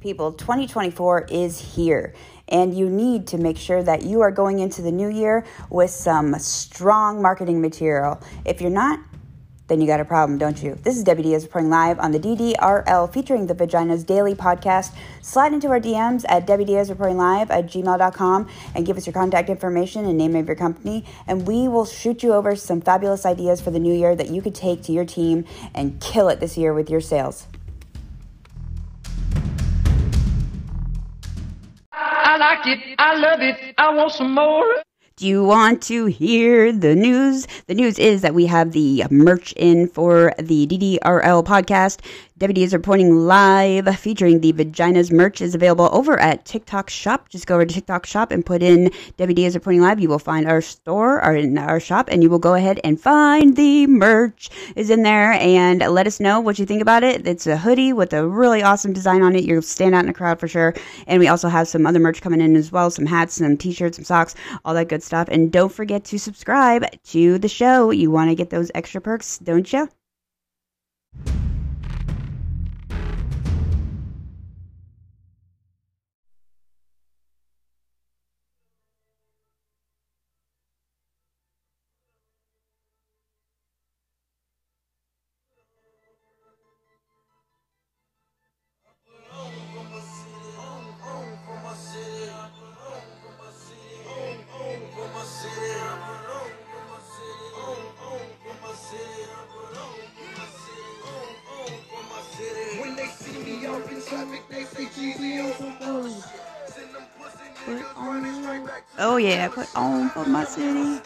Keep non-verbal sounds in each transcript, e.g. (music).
people, 2024 is here. And you need to make sure that you are going into the new year with some strong marketing material. If you're not, then you got a problem, don't you? This is Debbie Diaz reporting live on the DDRL featuring the Vaginas Daily podcast. Slide into our DMs at Debbie Diaz reporting live at gmail.com and give us your contact information and name of your company. And we will shoot you over some fabulous ideas for the new year that you could take to your team and kill it this year with your sales. Like it. I love it. I want some more. Do you want to hear the news? The news is that we have the merch in for the DDRL podcast. Debbie Diaz reporting live featuring the Vaginas merch is available over at TikTok Shop. Just go over to TikTok Shop and put in Debbie Diaz reporting live. You will find our store or in our shop and you will go ahead and find the merch is in there and let us know what you think about it. It's a hoodie with a really awesome design on it. You'll stand out in the crowd for sure. And we also have some other merch coming in as well. Some hats, some t-shirts, some socks, all that good stuff. And don't forget to subscribe to the show. You want to get those extra perks, don't you? Oh yeah, put on for my city.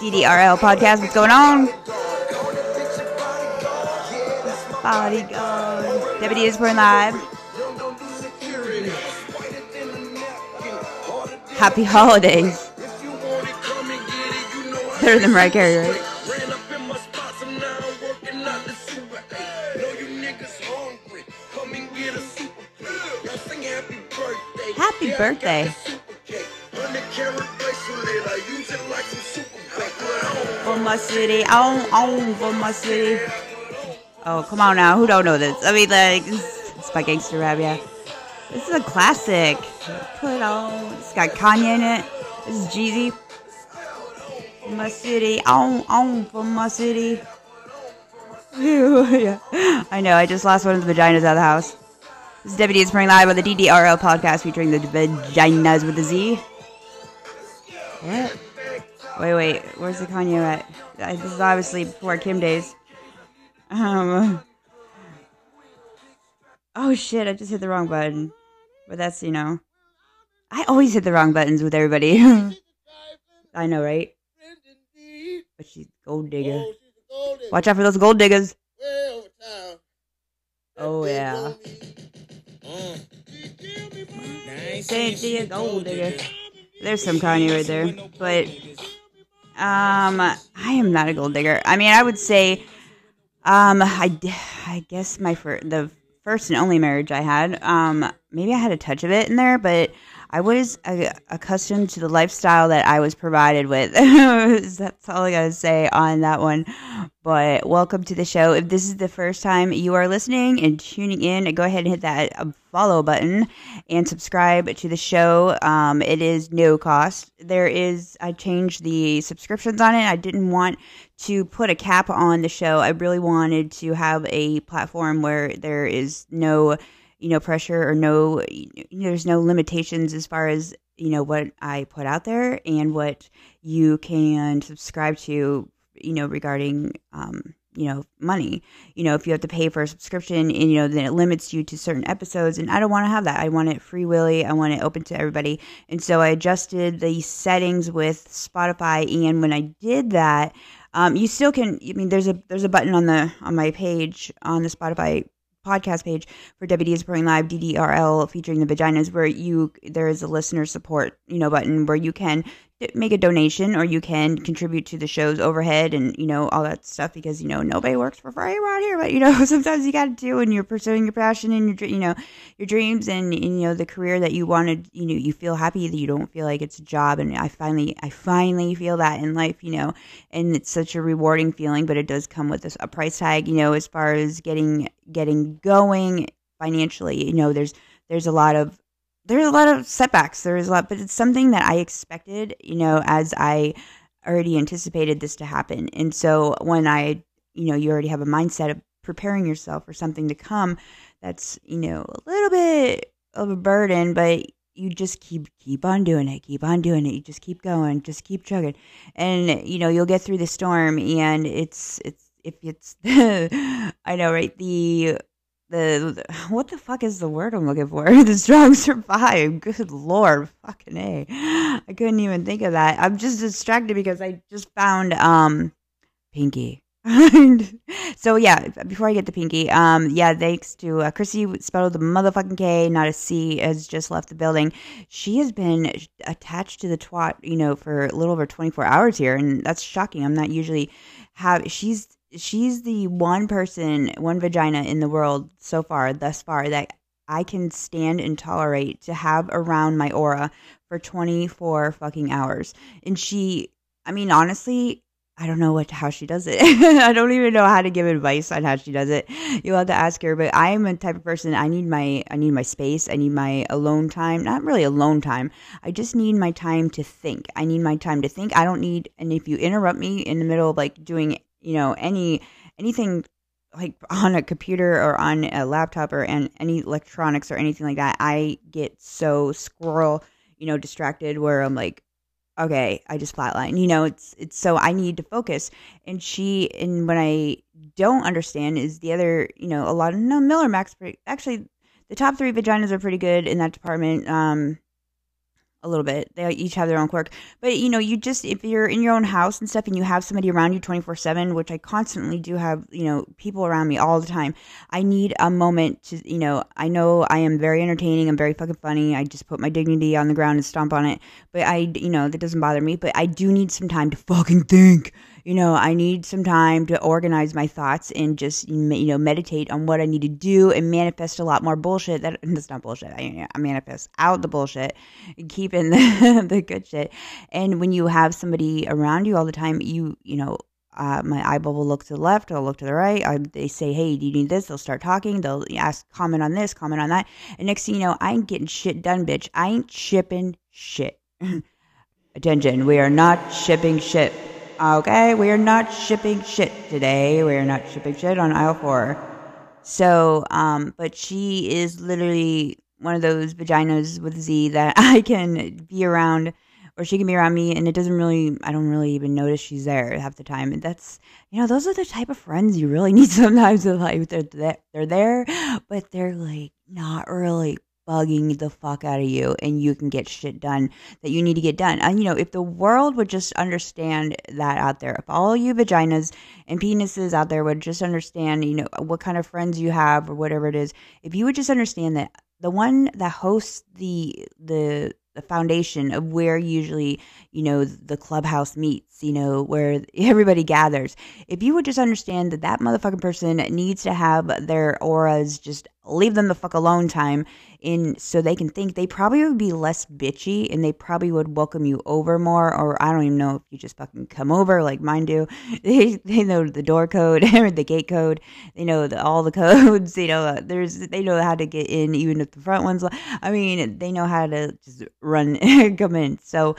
DDRL podcast, what's going on? Bodyguard. Debbie Diaz reporting live. Happy holidays. Better than Mariah Carey, right? On For my city, on, on for my city. Oh, come on now. Who don't know this? I mean, like, it's my gangster rap, yeah. This is a classic. Put on. It's got Kanye in it. This is Jeezy. For my city, on, on for my city. (laughs) yeah. I know, I just lost one of the vaginas out of the house. This is Debbie D. Spring Live on the DDRL podcast featuring the vaginas with a Z. What? Wait, wait. Where's the Kanye at? This is obviously before Kim days. Um. Oh shit! I just hit the wrong button. But that's you know. I always hit the wrong buttons with everybody. (laughs) I know, right? But she's gold digger. Watch out for those gold diggers. Oh yeah. She a gold digger. There's some Kanye right there, but um, I am not a gold digger. I mean, I would say, um, I, I guess my fir- the first and only marriage I had, um, maybe I had a touch of it in there, but I was accustomed to the lifestyle that I was provided with. (laughs) That's all I gotta say on that one. But welcome to the show. If this is the first time you are listening and tuning in, go ahead and hit that uh, follow button and subscribe to the show. Um, it is no cost. There is, I changed the subscriptions on it. I didn't want to put a cap on the show. I really wanted to have a platform where there is no, you know, pressure or no, there's no limitations as far as, you know, what I put out there and what you can subscribe to, you know, regarding, um, you know, money. You know, if you have to pay for a subscription and, you know, then it limits you to certain episodes. And I don't want to have that. I want it free willy. I want it open to everybody. And so I adjusted the settings with Spotify. And when I did that, um, you still can, I mean, there's a, there's a button on the, on my page on the Spotify podcast page for WD Pouring Live DDRL featuring the vaginas where you there is a listener support you know button where you can make a donation or you can contribute to the show's overhead and you know all that stuff because you know nobody works for free around here but you know (laughs) sometimes you got to do when you're pursuing your passion and your you know your dreams and, and you know the career that you wanted you know you feel happy that you don't feel like it's a job. And i finally i finally feel that in life you know and it's such a rewarding feeling but it does come with a, a price tag you know as far as getting getting going financially. You know there's there's a lot of there's a lot of setbacks. There's a lot, but it's something that I expected, you know, as I already anticipated this to happen. And so when I, you know, you already have a mindset of preparing yourself for something to come that's, you know, a little bit of a burden, but you just keep keep on doing it, keep on doing it. You just keep going, just keep chugging. And you know, you'll get through the storm and it's it's if it's (laughs) I know, right? The the what the fuck is the word I'm looking for? (laughs) the strong survive. Good lord, fucking a. I couldn't even think of that. I'm just distracted because I just found um Pinky. (laughs) so yeah, before I get the pinky, um, yeah, thanks to uh, Chrissy spelled the motherfucking K, not a C, has just left the building. She has been attached to the twat, you know, for a little over 24 hours here, and that's shocking. I'm not usually have. She's she's the one person, one vagina in the world so far, thus far, that I can stand and tolerate to have around my aura for 24 fucking hours. And she, I mean, honestly, I don't know what how she does it. (laughs) I don't even know how to give advice on how she does it. You'll have to ask her. But I am a type of person. I need my I need my space. I need my alone time. Not really alone time. I just need my time to think. I need my time to think. I don't need. And if you interrupt me in the middle of like doing you know any anything like on a computer or on a laptop or and any electronics or anything like that, I get so squirrel you know distracted where I'm like okay, I just flatline. You know, it's it's so I need to focus. And she and when I don't understand is the other, you know, a lot of no Miller Max actually the top three vaginas are pretty good in that department. Um a little bit. They each have their own quirk. But you know, you just if you're in your own house and stuff and you have somebody around you 24/7, which I constantly do have, you know, people around me all the time. I need a moment to, you know, I know I am very entertaining, I'm very fucking funny. I just put my dignity on the ground and stomp on it. But I, you know, that doesn't bother me, but I do need some time to fucking think you know, I need some time to organize my thoughts and just, you know, meditate on what I need to do and manifest a lot more bullshit. That (laughs) that's not bullshit. I, I manifest out the bullshit, keep in (laughs) the, the good shit. And when you have somebody around you all the time, you, you know, uh, my eyeball will look to the left, I'll look to the right. I, they say, "Hey, do you need this?" They'll start talking. They'll ask, comment on this, comment on that. And next thing you know, I ain't getting shit done, bitch. I ain't shipping shit. (laughs) Attention, we are not shipping shit. Okay, we are not shipping shit today. We are not shipping shit on aisle four. So, um, but she is literally one of those vaginas with Z that (laughs) I can be around, or she can be around me, and it doesn't really, I don't really even notice she's there half the time. And that's, you know, those are the type of friends you really (laughs) need sometimes in life. They're they're there, but they're like not really bugging the fuck out of you and you can get shit done that you need to get done. And you know, if the world would just understand that out there, if all you vaginas and penises out there would just understand, you know, what kind of friends you have or whatever it is, if you would just understand that the one that hosts the the the foundation of where usually you know the clubhouse meets you know where (laughs) everybody gathers if you would just understand that that motherfucking person needs to have their auras just leave them the fuck alone time in so they can think they probably would be less bitchy and they probably would welcome you over more or i don't even know if you just fucking come over like mine do. (laughs) They, they know the door code or (laughs) the gate code they know the, all the codes (laughs) you know uh, there's they know how to get in even if the front ones i mean they know how to just run come in. So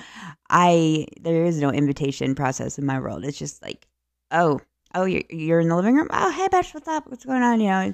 i there is no invitation process in my world. It's just like oh oh you're, you're in the living room? Oh hey bitch what's up? What's going on? You know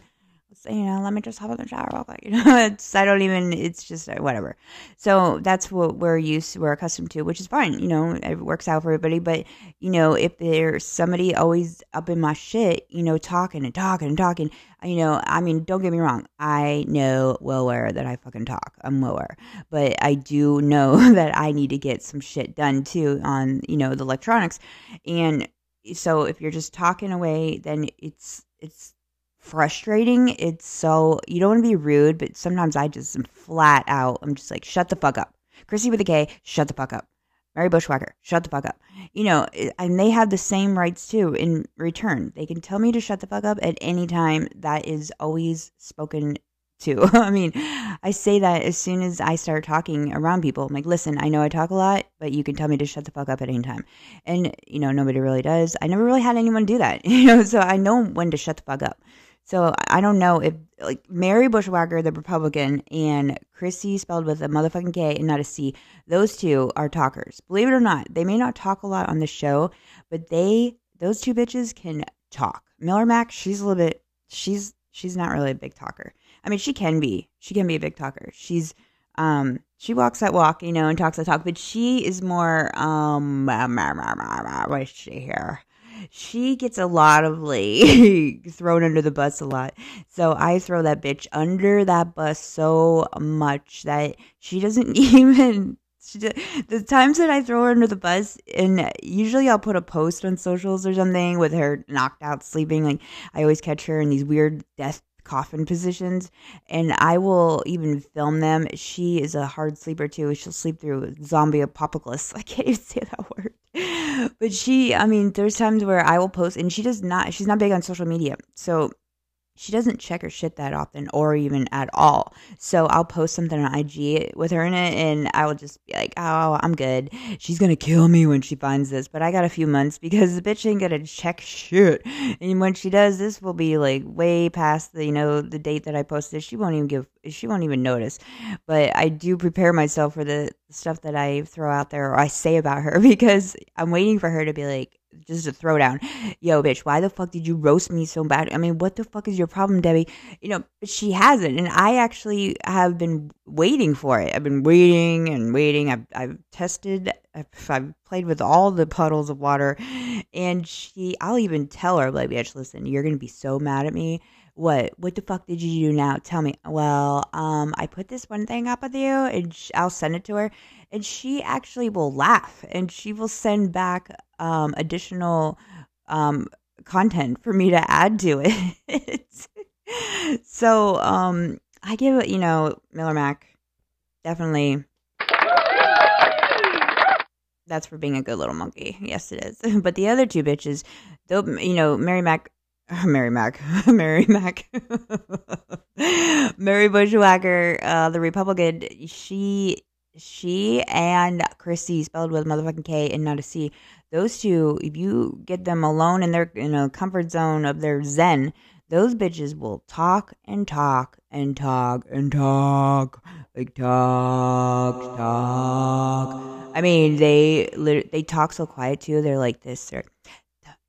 you know, let me just hop in the shower real quick. (laughs) You know, it's I don't even. It's just uh, whatever. So that's what we're used, we're accustomed to, which is fine. You know, it works out for everybody. But you know, if there's somebody always up in my shit, you know, talking and talking and talking, you know, I mean, don't get me wrong. I know well aware that I fucking talk. I'm well aware, but I do know (laughs) that I need to get some shit done too on you know the electronics, and so if you're just talking away, then it's it's frustrating. It's so you don't want to be rude, but sometimes I just am flat out. I'm just like, shut the fuck up. Chrissy with a K, shut the fuck up. Mary Bushwhacker, shut the fuck up. You know, eh, and they have the same rights too in return. They can tell me to shut the fuck up at any time. That is always spoken to. (laughs) I mean, I say that as soon as I start talking around people. I'm like, listen, I know I talk a lot, but you can tell me to shut the fuck up at any time. And, you know, nobody really does. I never really had anyone do that, (laughs) you know, so I know when to shut the fuck up. So I don't know if like Mary Bushwhacker, the Republican, and Chrissy spelled with a motherfucking K and not a C, those two are talkers. Believe it or not, they may not talk a lot on the show, but they those two bitches can talk. Miller Mac, she's a little bit she's she's not really a big talker. I mean, she can be. She can be a big talker. She's um she walks that walk, you know, and talks that talk, but she is more um what is she here? She gets a lot of like (laughs) thrown under the bus a lot. So I throw that bitch under that bus so much that she doesn't (laughs) even d- the times that I throw her under the bus, and usually I'll put a post on socials or something with her knocked out sleeping. Like I always catch her in these weird death coffin positions, and I will even film them. She is a hard sleeper too. She'll sleep through zombie apocalypse. (laughs) I can't even say that word. (laughs) But she, I mean, there's times where I will post, and she does not. She's not big on social media, so she doesn't check her shit that often or even at all. So I'll post something on IG with her in it and I will just be like, oh, I'm good. She's going to kill me when she finds this. But I got a few months because the bitch ain't going to check shit. And when she does, this will be like way past the, you know, the date that I posted. She won't even give, she won't even notice. But I do prepare myself for the stuff that I throw out there or I say about her (laughs) because I'm waiting for her to be like, just a throwdown. Yo, bitch, why the fuck did you roast me so bad? I mean, what the fuck is your problem, Debbie? You know, but she hasn't. And I actually have been waiting for it. I've been waiting and waiting. I've, I've tested, I've, I've played with all the puddles of water. And she, I'll even tell her, like, bitch, listen, you're going to be so mad at me. What? What the fuck did you do now? Tell me. Well, um, I put this one thing up with you, and sh- I'll send it to her, and she actually will laugh, and she will send back um additional um content for me to add to it. (laughs) so um, I give it, you know, Miller Mac definitely. That's for being a good little monkey. Yes, it is. (laughs) But the other two bitches, though, you know, Mary Mac (laughs) Mary Mac, (laughs) Mary Mac, (laughs) Mary Bushwhacker, uh, the Republican. She, she and Chrissy, spelled with motherfucking K and not a C. Those two, if you get them alone in their in a comfort zone of their zen, those bitches will talk and talk and talk and talk, like talk, talk. I mean, they they talk so quiet too. They're like this. They're,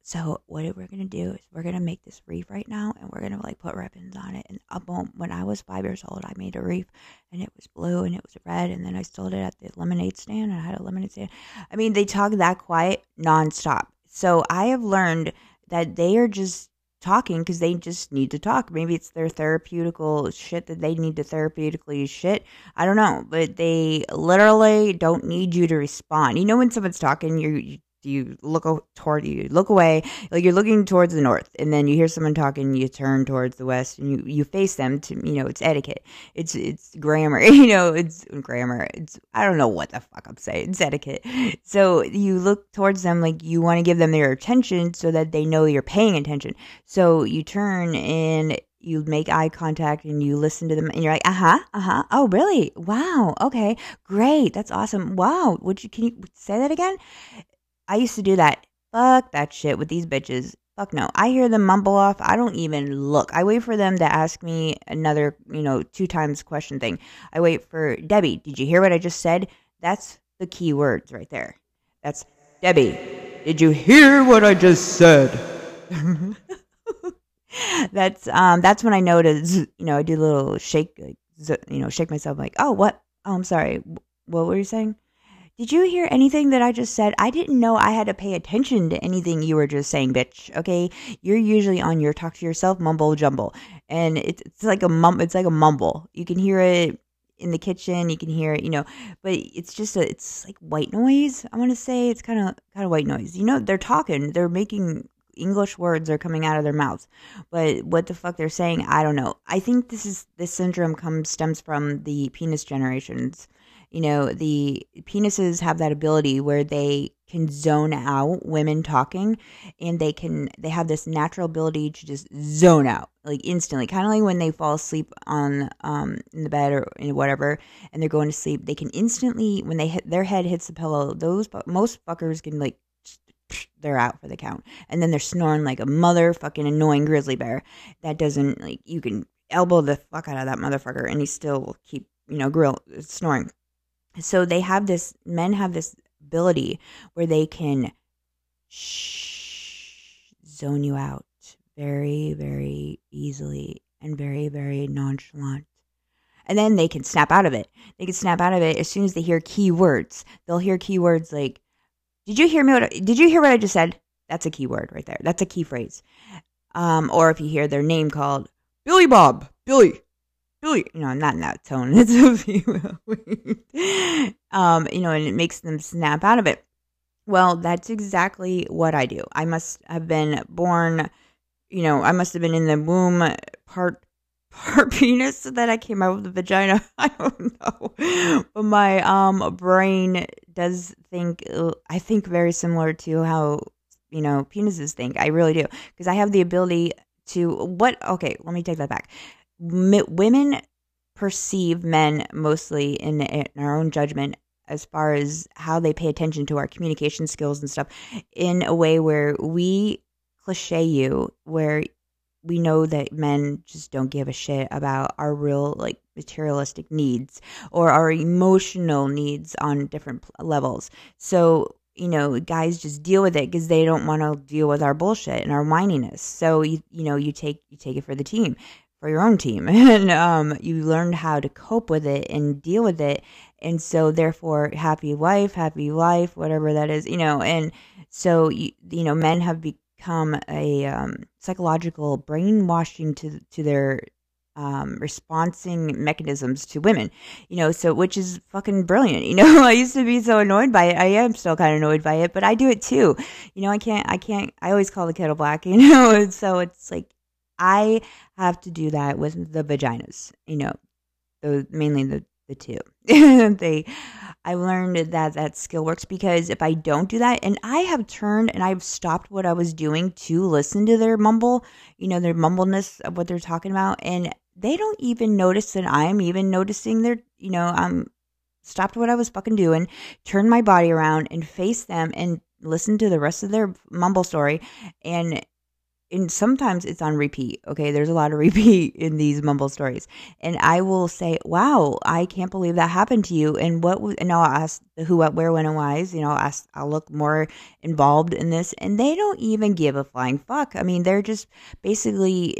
so what we're gonna do is we're gonna make this reef right now, and we're gonna like put ribbons on it. And uh, up on, when I was five years old, I made a reef, and it was blue and it was red, and then I sold it at the lemonade stand, and I had a lemonade stand. I mean, they talk that quiet nonstop. So I have learned that they are just talking because they just need to talk. Maybe it's their therapeutical shit that they need to therapeutically shit. I don't know, but they literally don't need you to respond. You know, when someone's talking, you, you you look toward you look away like you're looking towards the north and then you hear someone talking you turn towards the west and you you face them to you know it's etiquette. It's it's grammar (laughs) you know it's grammar. It's i don't know what the fuck i'm saying. It's etiquette. So you look towards them like you want to give them their attention so that they know you're paying attention. So you turn and you make eye contact and you listen to them and you're like uh-huh uh-huh. Oh really? Wow. Okay. Great. That's awesome. Wow. Would you can you say that again I used to do that. Fuck that shit with these bitches. Fuck no. I hear them mumble off. I don't even look. I wait for them to ask me another, you know, two times question thing. I wait for Debbie. Did you hear what I just said? That's the key words right there. That's Debbie. Did you hear what I just said? (laughs) that's um that's when I z- you know I do a little shake z- you know shake myself like oh what oh I'm sorry what were you saying did you hear anything that I just said? I didn't know I had to pay attention to anything you were just saying, bitch. Okay, you're usually on your talk to yourself mumble jumble, and it's it's like a mum. It's like a mumble. You can hear it in the kitchen. You can hear it, you know, but it's just a. It's like white noise. I want to say it's kind of kind of white noise. You know, they're talking. They're making English words are coming out of their mouths, but what the fuck they're saying, I don't know. I think this is this syndrome comes stems from the penis generations You know, the penises have that ability where they can zone out women talking and they can they have this natural ability to just zone out like instantly kind of like when they fall asleep on um in the bed or in whatever and they're going to sleep they can instantly when they hit their head hits the pillow those most fuckers can like they're out for the count. And then they're snoring like a motherfucking annoying grizzly bear that doesn't like you can elbow the fuck out of that motherfucker and he still will keep you know grill snoring so they have this men have this ability where they can shh, zone you out very, very easily and very, very nonchalant. And then they can snap out of it. They can snap out of it as soon as they hear key words. They'll hear keywords like, "Did you hear me? What, did you hear what I just said?" That's a keyword right there. That's a key phrase. Um, or if you hear their name called Billy Bob, Billy, you know, not in that tone. (laughs) It's a female. (laughs) um, you know, and it makes them snap out of it. Well, that's exactly what I do. I must have been born, you know, I must have been in the womb part (laughs) part penis so that I came out with the vagina. I don't know. But my um brain does think I think very similar to how, you know, penises think. I really do because I have the ability to what okay, let me take that back. Women perceive men mostly in, in our own judgment as far as how they pay attention to our communication skills and stuff in a way where we cliche you where we know that men just don't give a shit about our real like materialistic needs or our emotional needs on different levels. So you know guys just deal with it because they don't want to deal with our bullshit and our whininess. So you you know you take you take it for the team for your own team (laughs) and um, you learned how to cope with it and deal with it and so therefore happy wife happy life whatever that is you know and so you, you know men have become a um, psychological brainwashing to to their um, responding mechanisms to women, you know, so which is fucking brilliant. You (laughs) know, I used to be so annoyed by it. I am still kind of annoyed by it, but I do it too. You know, I can't, I can't, I always call the kettle black, (laughs) you know, and so it's like I have to do that with the vaginas, you know, the, mainly the, the two. (laughs) they, I learned that that skill works because if I don't do that, and I have turned and I've stopped what I was doing to listen to their mumble, you know, their mumbleness of what they're talking about, and they don't even notice that I'm even noticing their, you know, I'm stopped what I was fucking doing, turned my body around and face them and listen to the rest of their mumble story and and sometimes it's on repeat. Okay, there's a lot of (laughs) repeat in these mumble stories, and I will say, "Wow, I can't believe that happened to you." And what? Was, and I'll ask the who, what, where, when, and why's. You know, I'll, ask, I'll look more involved in this, and they don't even give a flying fuck. I mean, they're just basically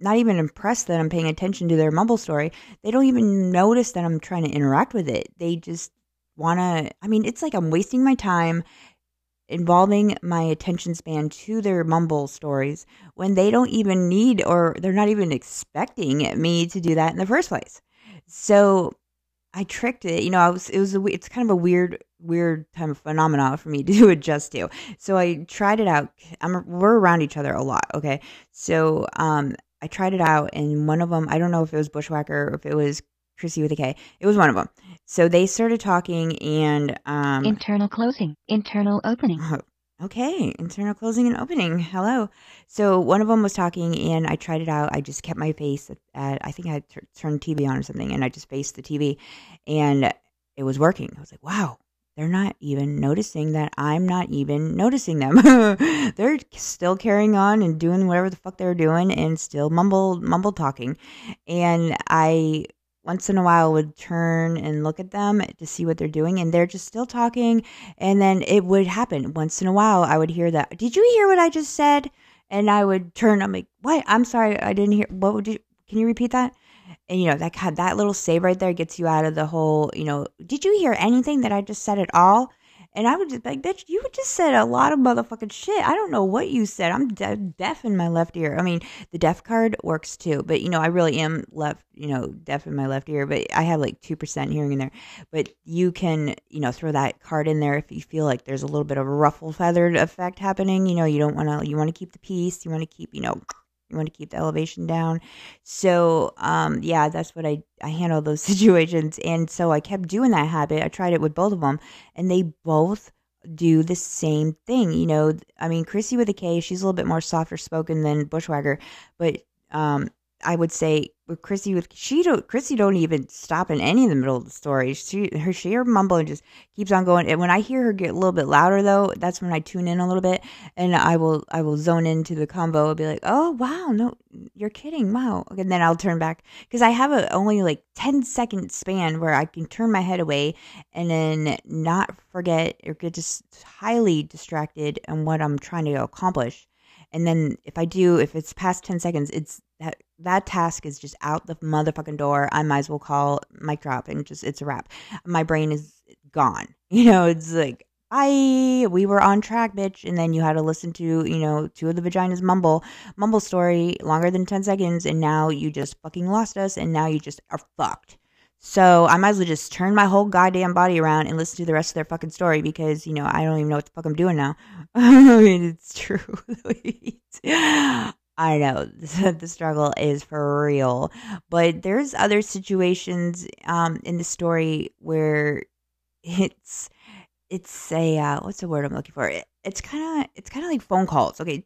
not even impressed that I'm paying attention to their mumble story. They don't even notice that I'm trying to interact with it. They just want to. I mean, it's like I'm wasting my time involving my attention span to their mumble stories when they don't even need or they're not even expecting me to do that in the first place. So I tricked it. You know, I was it was a it's kind of a weird weird time of phenomena for me (laughs) to adjust to. So I tried it out. I'm we're around each other a lot, okay? So um I tried it out and one of them, I don't know if it was Bushwhacker or if it was Chrissy with a K. It was one of them. So they started talking and um Internal closing. Internal opening. Oh, okay, internal closing and opening. Hello. So one of them was talking and I tried it out. I just kept my face at, at I think I t- turned TV on or something and I just faced the TV and it was working. I was like, "Wow, they're not even noticing that I'm not even noticing them. (laughs) they're still carrying on and doing whatever the fuck they're doing and still mumble mumble talking. And I once in a while would turn and look at them to see what they're doing and they're just still talking and then it would happen. Once in a while i would hear that did you hear what i just said? And i would turn i'm like what? I'm sorry i didn't hear what would you can you repeat that? And you know that that little save right there gets you out of the whole you know did you hear anything that i just said at all and I would just like, bitch, you would just said a lot of motherfucking shit. I don't know what you said. I'm de- deaf in my left ear. I mean, the deaf card works too, but you know, I really am left, you know, deaf in my left ear, but I have like 2% hearing in there. But you can, you know, throw that card in there if you feel like there's a little bit of a ruffle feathered effect happening. You know, you don't want to, you want to keep the peace. You want to keep, you know, You want to keep the elevation down. So, um, yeah, that's what I, I handle those (laughs) situations. And so I kept doing that habit. I tried it with both of them and they both do the same thing. You know, I mean, Chrissy with a K, she's a little bit more softer spoken than Bushwhacker, but, um, I would say with Chrissy with she don't Chrissy don't even stop in any of the middle of the story. She her she her mumble and just keeps on going. And when I hear her get a little bit louder though, that's when I tune in a little bit and I will I will zone into the combo and be like, oh wow, no, you're kidding, wow. And then I'll turn back because I have a only like 10 second span where I can turn my head away and then not forget or get just highly distracted on what I'm trying to accomplish. And then if I do, if it's past 10 seconds, it's that that task is just out the motherfucking door. I might as well call mic drop and just it's a wrap. My brain is gone. (laughs) You know, it's like I We were on track, bitch. And then you had to listen to, you know, two of the vaginas mumble, mumble story longer than 10 seconds. And now you just fucking lost us. And now you just are fucked. So I might as well just turn my whole goddamn body around and listen to the rest of their fucking story because, you know, I don't even know what the fuck I'm doing now. (laughs) I mean, it's true. (laughs) I know (laughs) the struggle is for real, but there's other situations um, in the story where it's it's a uh, what's the word I'm looking for? It, it's kind of it's kind of like phone calls. Okay,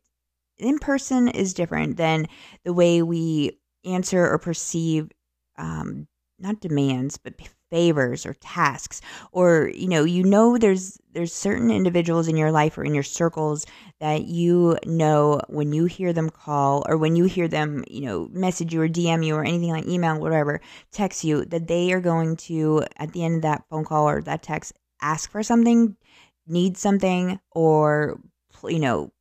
in person is different than the way we answer or perceive um, not demands but favors or tasks or you know you know there's there's certain individuals in your life or in your circles that you know when you hear them call or when you hear them you know message you or dm you or anything like email whatever text you that they are going to at the end of that phone call or that text ask for something need something or you know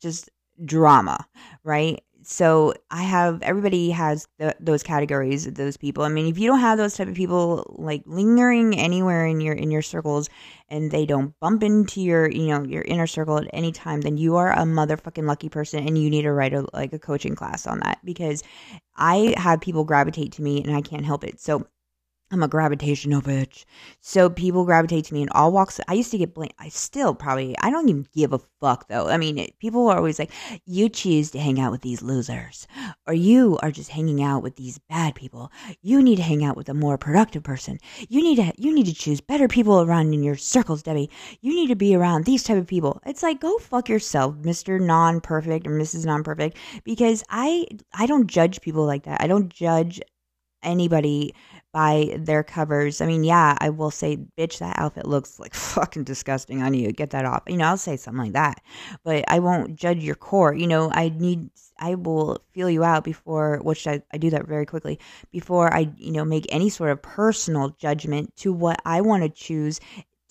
just drama right so I have everybody has those categories of those people. I mean, if you don't have those type of people like lingering anywhere in your in your circles, and they don't bump into your you know your inner circle at any time, then you are a motherfucking lucky person, and you need to write a like a coaching class on that because I have people gravitate to me, and I can't help it. So I'm a gravitational bitch. So people gravitate to me in all walks. I used to get blamed. I still probably, I don't even give a fuck though. I mean, it, people are always like, you choose to hang out with these losers, or you are just hanging out with these bad people. You need to hang out with a more productive person. You need to, you need to choose better people around in your circles, Debbie. You need to be around these type of people. It's like, go fuck yourself, Mr. Non-perfect or Mrs. Non-perfect, because I, I don't judge people like that. I don't judge anybody by their covers. I mean, yeah, I will say, bitch, that outfit looks like fucking disgusting on you. Get that off. You know, I'll say something like that, but I won't judge your core. You know, I need, I will feel you out before, which I, I do that very quickly, before I, you know, make any sort of personal judgment to what I want to choose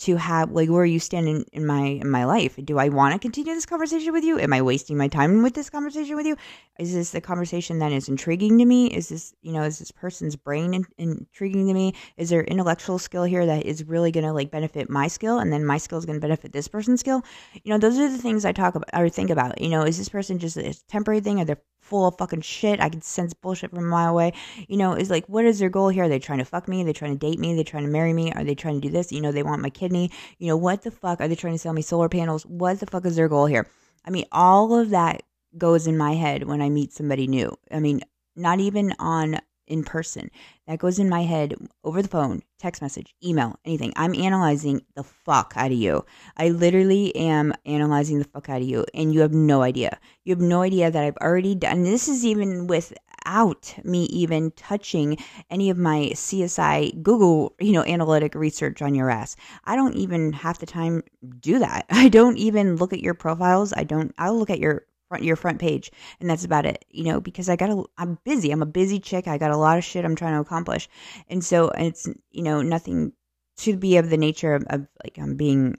to have like where are you stand in, in my in my life? Do i want to continue this conversation with you? Am i wasting my time with this conversation with you? Is this the conversation that is intriguing to me? Is this you know is this person's brain in, intriguing to me? Is there intellectual skill here that is really going to like benefit my skill and then my skill is going to benefit this person's skill? You know those are the things i talk about or think about. You know is this person just a temporary thing? Are they full of fucking shit. I can sense bullshit from a mile away. You know, is like, what is their goal here? Are they trying to fuck me? Are they trying to date me? Are they trying to marry me? Are they trying to do this? You know, they want my kidney. You know, what the fuck? Are they trying to sell me solar panels? What the fuck is their goal here? I mean, all of that goes in my head when I meet somebody new. I mean, not even on in person. That goes in my head over the phone, text message, email, anything. I'm analyzing the fuck out of you. I literally am analyzing the fuck out of you, and you have no idea. You have no idea that I've already done. This is even without me even touching any of my CSI Google, you know, analytic research on your ass. I don't even half the time do that. (laughs) I don't even look at your profiles. I don't. I'll look at your front your front page and that's about it you know because i got a i'm busy i'm a busy chick i got a lot of shit i'm trying to accomplish and so it's you know nothing to be of the nature of, of like i'm being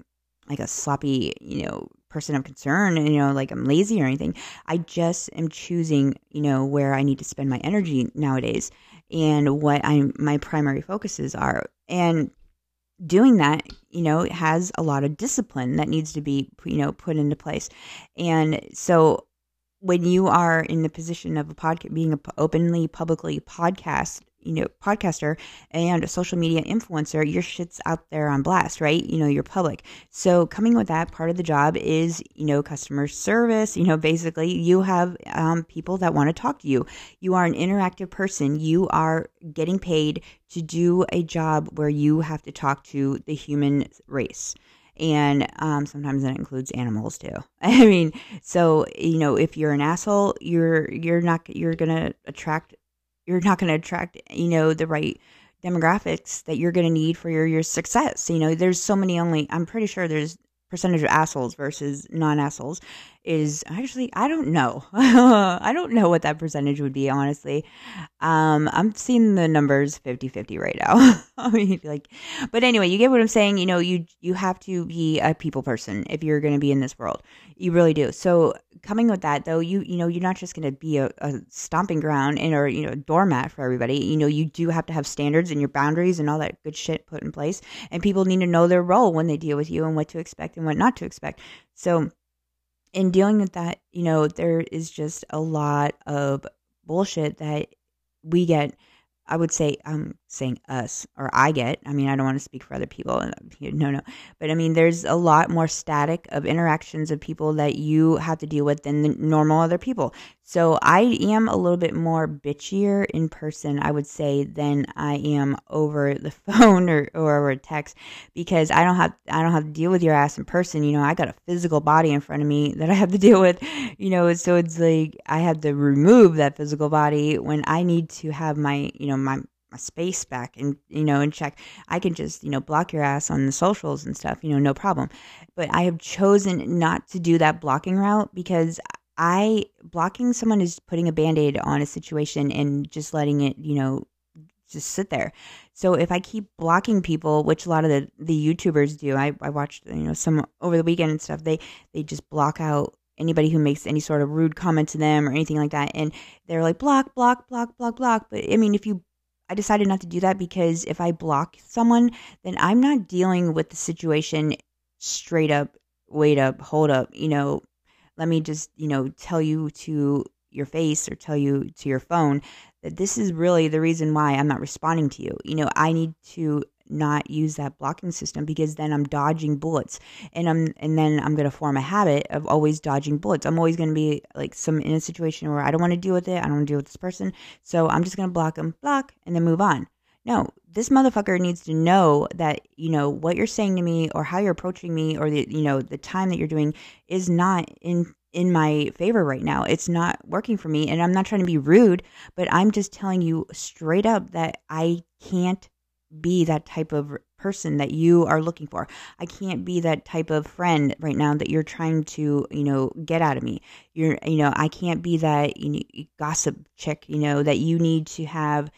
like a sloppy you know person of concern you know like i'm lazy or anything. I just am choosing you know where i need to spend my energy nowadays and what i my primary focuses are and doing that, you know, has a lot of discipline that needs to be, you know, put into place. And so when you are in the position of a podcast, being a openly, publicly podcast, you know, podcaster and a social media influencer, your shit's out there on blast, right? You know, you're public. So coming with that part of the job is, you know, customer service. You know, basically you have um, people that want to talk to you. You are an interactive person. You are getting paid to do a job where you have to talk to the human race and um, sometimes that includes animals too. (laughs) I mean, so you know, if you're an asshole, you're you're not you're gonna attract you're not gonna attract you know the right demographics that you're gonna need for your your success. You know, there's so many only. I'm pretty sure there's percentage of assholes versus non assholes is actually I don't know. (laughs) I don't know what that percentage would be honestly. Um I'm seeing the numbers 50-50 right now. (laughs) I mean like but anyway, you get what I'm saying, you know, you you have to be a people person if you're going to be in this world. You really do. So coming with that though, you you know, you're not just going to be a, a stomping ground and or you know, doormat for everybody. You know, you do have to have standards and your boundaries and all that good shit put in place and people need to know their role when they deal with you and what to expect and what not to expect. So in dealing with that, you know, there is just a lot of bullshit that we get. I would say I'm saying us or I get. I mean, I don't want to speak for other people. Uh, no, no. But I mean, there's a lot more static of interactions of people that you have to deal with than the normal other people. So I am a little bit more bitchier in person, I would say, than I am over the (laughs) phone or, or over text because I don't have I don't have to deal with your ass in person. You know, I got a physical body in front of me that I have to (laughs) deal with. You know, so it's like I have to remove that physical body when I need to have my you know my my space back and you know and check i can just you know block your ass on the socials and stuff you know no problem. But i have chosen not to do that blocking route because i blocking someone is putting a band-aid on a situation and just letting it you know just sit there. So if i keep blocking people which a lot of the the youtubers do i, I watched you know some over the weekend and stuff they they just block out anybody who makes any sort of rude comment to them or anything like that. And they're like block block block block block. But i mean if you I decided not to do that because if I block someone, then I'm not dealing with the situation straight up, wait up, hold up, you know, let me just, you know, tell you to your face or tell you to your phone that this is really the reason why I'm not responding to you. You know, I need to not use that blocking system because then I'm dodging bullets and I'm and then I'm going to form a habit of always dodging bullets. I'm always going to be like some in a situation where I don't want to deal with it. I don't want to deal with this person. So I'm just going to block them, block and then move on. No, this motherfucker needs to know that, you know, what you're saying to me or how you're approaching me or the, you know, the time that you're doing is not in in my favor right now. It's not working for me and I'm not trying to be rude, but I'm just telling you straight up that I can't be that type of person that you are looking for. I can't be that type of friend right now that you're trying to, you know, get out of me. You're, you know, I can't be that you know, gossip chick, you know, that you need to have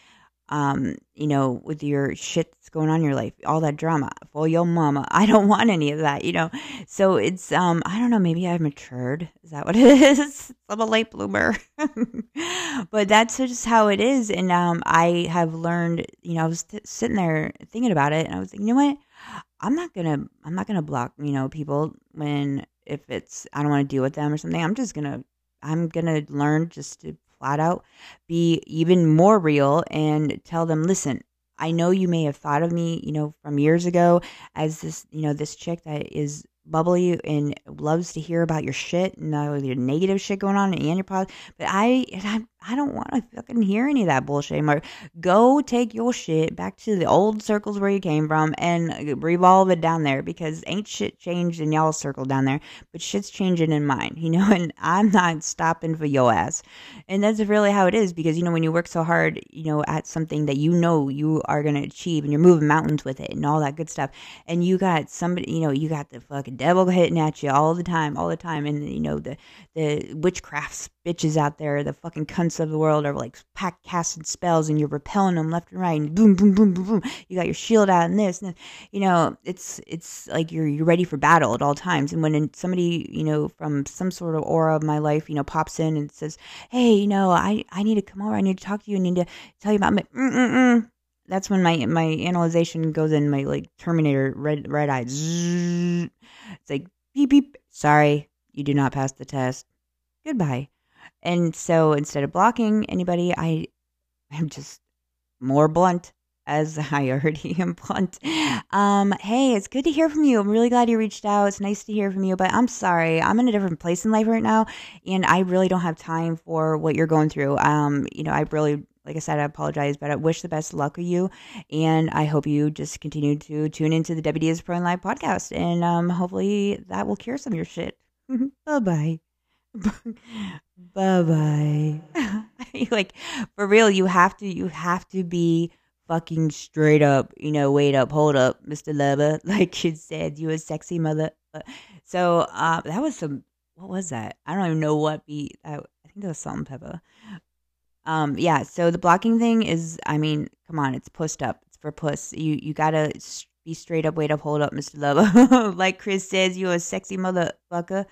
um, you know, with your shit that's going on in your life, all that drama for your mama. (laughs) I don't want any of that, you know. So it's um, I don't know, maybe I've matured. Is that what it (laughs) is? I'm a late bloomer. (laughs) but that's just how it is. And um I have learned, you know, I was t- sitting there thinking about it and I was like, you know what? I'm not gonna I'm not gonna block, you know, people when if it's I don't want to deal with them or something. I'm just gonna I'm gonna learn just to flat out, be even more real and tell them, listen, I know you may have thought of me, you know, from years ago as this, you know, this chick that is bubbly and loves to hear about your shit and uh, your negative shit going on and your positive. But I, I, I don't want to fucking hear any of that bullshit anymore. Go take your shit back to the old circles where you came from and revolve it down there because ain't shit changed in y'all's circle down there, but shit's changing in mine, you know. (laughs) And I'm not stopping for your ass. And that's really how it is because you know when you work so hard, you know, at something that you know you are gonna achieve and you're moving mountains with it and all that good stuff, and you got somebody, you know, you got the fucking devil hitting at you all the time, all the time, and you know the the witchcraft bitches out there, the fucking cunts of the world are like pack casting spells and you're repelling them left and right and boom, boom, boom, boom, boom. You got your shield out and this and you know, it's it's like you're you're ready for battle at all times. And when somebody, you know, from some sort of aura of my life, you know, pops in and says, Hey, you know, I, I need to come over, I need to talk to you, I need to tell you about my mm-mm-mm. That's when my my analyzation goes in my like Terminator red red eyes. It's like beep beep. Sorry, you do not pass the test. Goodbye. And so instead of blocking anybody, I am just more blunt as (laughs) I already am blunt. Um, hey, it's good to hear from you. I'm really glad you reached out. It's nice to hear from you, but I'm sorry. I'm in a different place in life right now, and I really don't have time for what you're going through. Um, you know, I really like I said, I apologize, but I wish the best luck of you. And I hope you just continue to tune into the WD is Pro and Live podcast. And um, hopefully that will cure some of your shit. (laughs) bye bye. (laughs) bye bye. (laughs) like, for real, you have to, you have to be fucking straight up, you know, wait up, hold up, Mr. Lover. (laughs) Like you said, you a sexy mother. So uh, that was some, what was that? I don't even know what beat. I, I think that was Salt-N-Pepa. Um, yeah. So the blocking thing is, I mean, come on, it's pussed up. It's for puss. You you gotta be straight up, wait up, hold up, Mister Lover. (laughs) like Chris says, you a sexy motherfucker.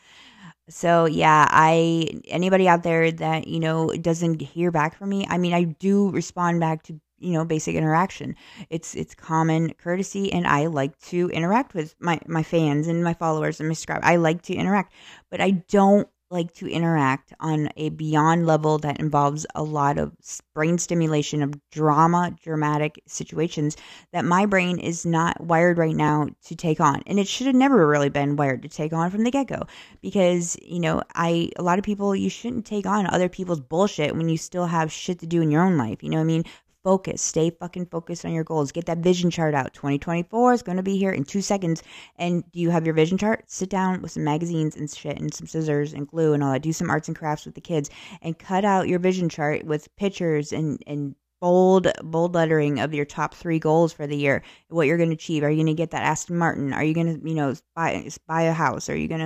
So yeah, I anybody out there that you know doesn't hear back from me, I mean, I do respond back to you know basic interaction. It's it's common courtesy, and I like to interact with my my fans and my followers and my subscribers. I like to interact, but I don't like to interact on a beyond level that involves a lot of brain stimulation of drama, dramatic situations that my brain is not wired right now to take on. And it should have never really been wired to take on from the get go. Because, you know, I, a lot of people, you shouldn't take on other people's bullshit when you still have shit to do in your own life. You know what I mean? Focus. Stay fucking focused on your goals. Get that vision chart out. 2024 is going to be here in two seconds. And do you have your vision chart? Sit down with some magazines and shit and some scissors and glue and all that. Do some arts and crafts with the kids and cut out your vision chart with pictures and, and bold bold lettering of your top three goals for the year what you're going to achieve are you going to get that aston martin are you going to you know buy buy a house are you going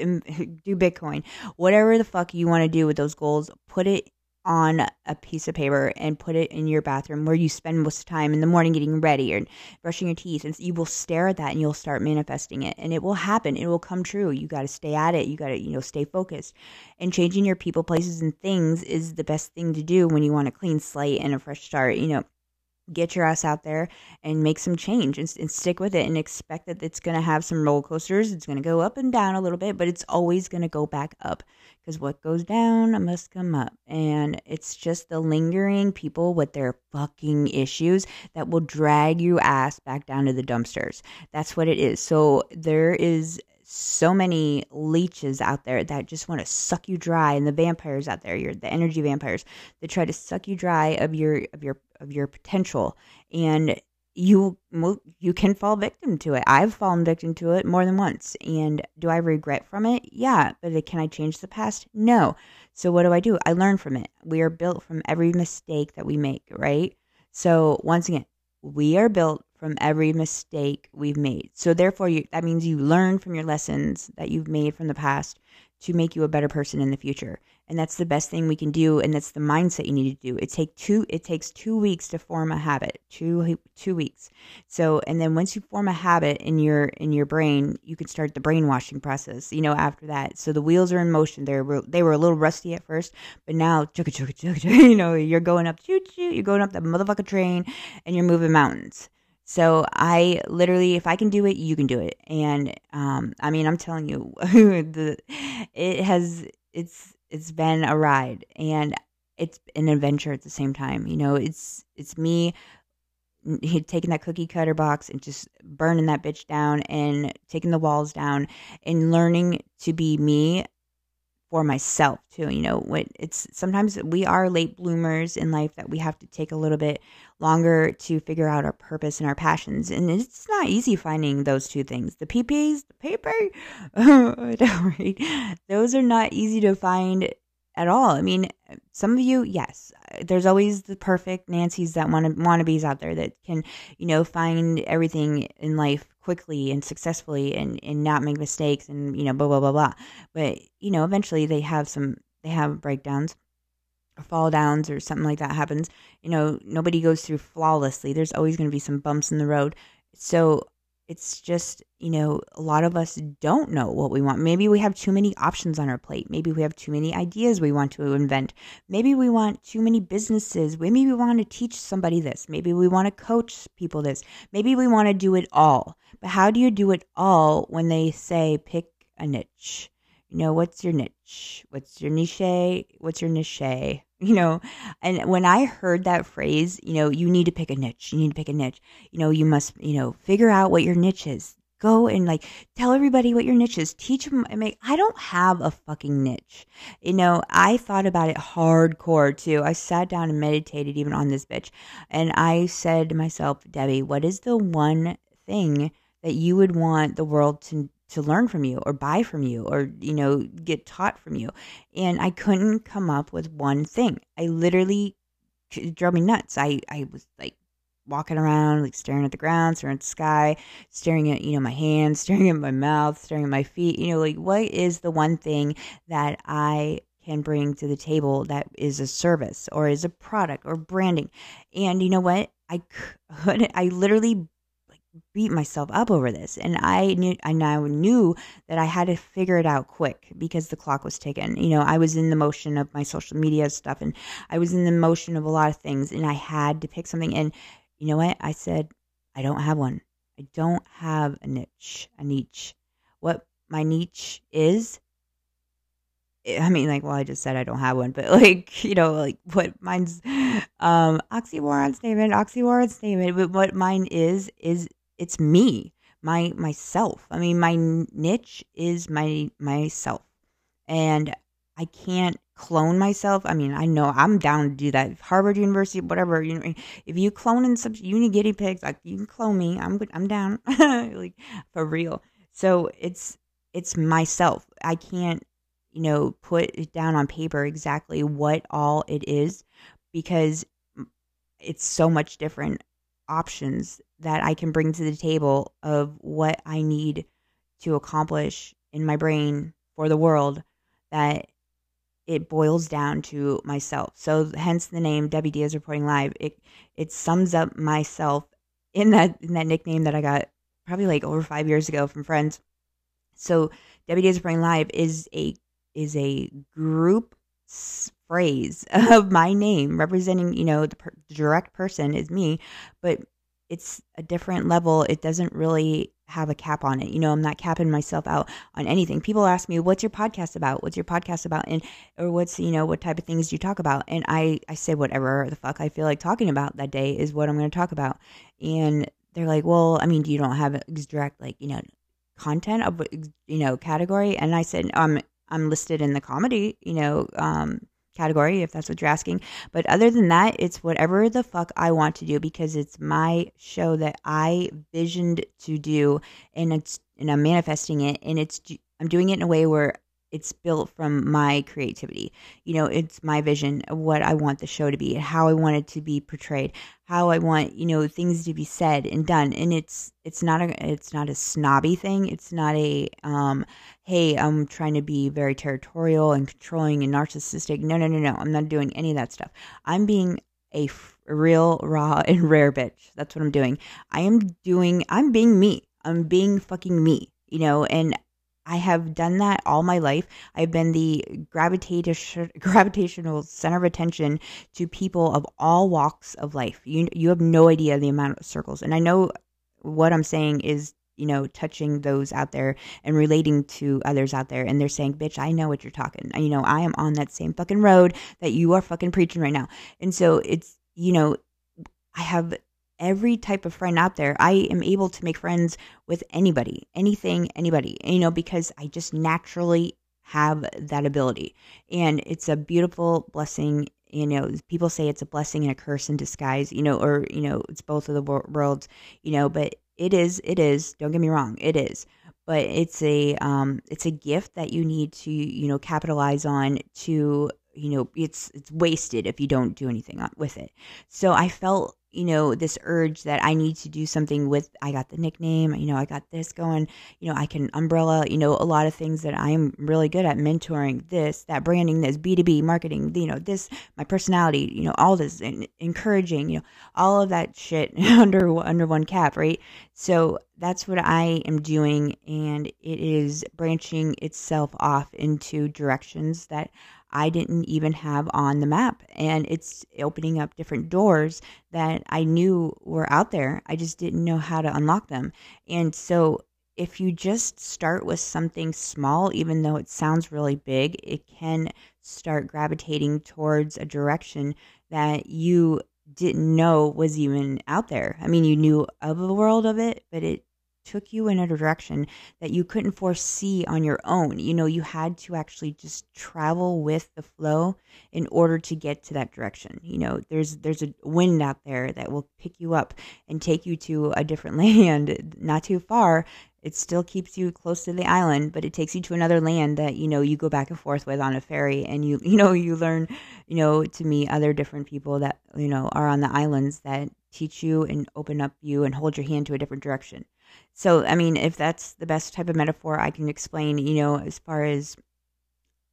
um, (laughs) to do bitcoin whatever the fuck you want to do with those goals put it on a piece of paper and put it in your bathroom where you spend most of the time in the morning getting ready and brushing your teeth and you will stare at that and you'll start manifesting it and it will happen. It will come true. You got to stay at it. You got to you know stay focused. And changing your people places and things is the best thing to do when you want a clean slate and a fresh start you know. Get your ass out there and make some change and, and stick with it and expect that it's going to have some roller coasters. It's going to go up and down a little bit, but it's always going to go back up because what goes down must come up. And it's just the lingering people with their fucking issues that will drag you ass back down to the dumpsters. That's what it is. So there is so many leeches out there that just want to suck you dry and the vampires out there you're the energy vampires that try to suck you dry of your of your of your potential and you you can fall victim to it. I've fallen victim to it more than once. And do i regret from it? Yeah. But uh, can i change the past? No. So what do i do? I learn from it. We are built from every mistake that we make right? So once again we are built from every mistake we've made. So therefore, you, that means you learn from your lessons that you've made from the past to make you a better person in the future. And that's the best thing we can do and that's the mindset you need to do. It take two it takes 2 weeks to form a habit. 2 2 weeks. So and then once you form a habit in your in your brain, you can start the brainwashing process, you know, after that. So the wheels are in motion. They were they were a little rusty at first, but now chugga chugga chugga, (laughs) you know, you're going up choo choo, you're going up that motherfucker train and you're moving mountains. So I literally, if I can do it, you can do it. And um, I mean, I'm telling you, (laughs) the it has it's it's been a ride, and it's an adventure at the same time. You know, it's it's me taking that cookie cutter box and just burning that bitch down and taking the walls down and learning to be me for myself too you know what it's sometimes we are late bloomers in life that we have to take a little bit longer to figure out our purpose and our passions. And it's not easy finding those two things. The pp's the paper (laughs) those are not easy to find at all. I mean, some of you, yes, there's always the perfect Nancy's that want to wannabes out there that can, you know, find everything in life quickly and successfully and, and not make mistakes and, you know, blah, blah, blah, blah. But, you know, eventually they have some, they have breakdowns fall downs or something like that happens. You know, nobody goes through flawlessly. There's always going to be some bumps in the road. So it's just, you know, a lot of us don't know what we want. Maybe we have too many options on our plate. Maybe we have too many ideas we want to invent. Maybe we want too many businesses. Maybe we want to teach somebody this. Maybe we want to coach people this. Maybe we want to do it all. But how do you do it all when they say pick a niche? You know, what's your niche? What's your niche? What's your niche? (laughs) You know, and when I heard that phrase, you know, you need to pick a niche. You need to pick a niche. You know, you must, you know, figure out what your niche is. Go and like tell everybody what your niche is. Teach them. I mean, I don't have a fucking niche. You know, I thought about it hardcore too. I sat down and meditated even on this bitch. And I said to myself, Debbie, what is the one thing that you would want the world to to learn from you or buy from you or you know get taught from you. And i couldn't come up with one thing. I literally it drove me nuts. I i was like walking around like staring at the ground staring at the sky staring at you know my hands (laughs) staring at my mouth staring at my feet. You know like what is the one thing that i can bring to the table that is a service or is a product or branding? And you know what? I could (laughs) i literally beat myself up over this and i knew i now knew that i had to figure it out quick because the clock was ticking. You know i was in the motion of my social media stuff and i was in the motion of a lot of things and i had to pick something and you know what? I said i don't have one. I don't have a niche a niche. What my niche is I mean, like, well, I just said I don't have one, but (laughs) like, you know, like what mine's um oxymoron statement, oxymoron statement, but what mine is is it's me, my myself. I mean, my niche is my myself, and I can't clone myself. I mean, I know I'm down to do that. Harvard University, whatever. You know, if you clone in some uni guinea pigs, like you can clone me. I'm. I'm down, (laughs) like for real. So it's it's myself. I can't, you know, put it down on paper exactly what all it is because it's so much different options that I can bring to the table of what I need to accomplish in my brain for the world that it boils down to myself. So hence the name Debbie Diaz reporting live. It it sums up myself in that in that nickname that I got probably like over 5 years ago from friends. So Debbie Diaz reporting live is a is a group phrase (laughs) of my name representing, you know, the, per- the direct person is me, but it's a different level. It doesn't really have a cap on it. You know, I'm not capping myself out on anything. People ask me, "What's your podcast about? What's your podcast about?" and or what's you know what type of things do you talk about? And I I say whatever the fuck I feel like talking about that day is what I'm going to talk about. And they're like, "Well, I mean, you don't have direct like you know content of you know category?" And I said, "I'm I'm listed in the comedy you know um category if that's what you're asking. But other than that, it's whatever the fuck I want to do because it's my show that I visioned to do and it's and I'm manifesting it and it's I'm doing it in a way where it's built from my creativity. You know, it's my vision of what I want the show to be, how I want it to be portrayed, how I want, you know, things to be said and done. And it's it's not a it's not a snobby thing. It's not a um hey, I'm trying to be very territorial and controlling and narcissistic. No, no, no, no. I'm not doing any of that stuff. I'm being a f- real raw (laughs) and rare bitch. That's what I'm doing. I am doing I'm being me. I'm being fucking me, you know, and I have done that all my life. I've been the gravitational (laughs) gravitational center of attention to people of all walks of life. You you have no idea the amount of circles, and I know what I'm saying is you know touching those out there and relating to others out there, and they're saying, "Bitch, I know what you're talking." You know, I am on that same fucking road that you are fucking preaching right now, and so it's you know, I have every type of friend out there. I am able to make friends with anybody, anything, anybody, you know, because I just naturally have that ability. And it's a beautiful blessing. You know, people say it's a blessing and a curse in disguise, you know, or, you know, it's both of the worlds, you know, but it is, it is, don't get me wrong, it is. But it's a um it's a gift that you need to, you know, capitalize on to you know it's it's wasted if you don't do anything with it so i felt you know this urge that i need to do something with i got the nickname you know i got this going you know i can umbrella you know a lot of things that i am really good at mentoring this that branding this b2b marketing you know this my personality you know all this and encouraging you know all of that shit (laughs) under under one cap right? So that's what i am doing and it is branching itself off into directions that I didn't even have on the map. And it's opening up different doors that I knew were out there. I just didn't know how to unlock them. And so if you just start with something small, even though it sounds really big, it can start gravitating towards a direction that you didn't know was even out there. I mean, you knew of the world of it, but it took you in a direction that you couldn't foresee on your own. You know, you had to actually just travel with the flow in order to get to that direction. You know, there's there's a wind out there that will pick you up and take you to a different (laughs) land, not too far. It still keeps you close to the island, but it takes you to another land that you know you go back and forth with on a ferry, and you (laughs) you know you learn you know to meet other different people that you know are on the islands that teach you and open up you and hold your hand to a different direction. So, I mean, if that's the best type of metaphor I can explain, you know, as far as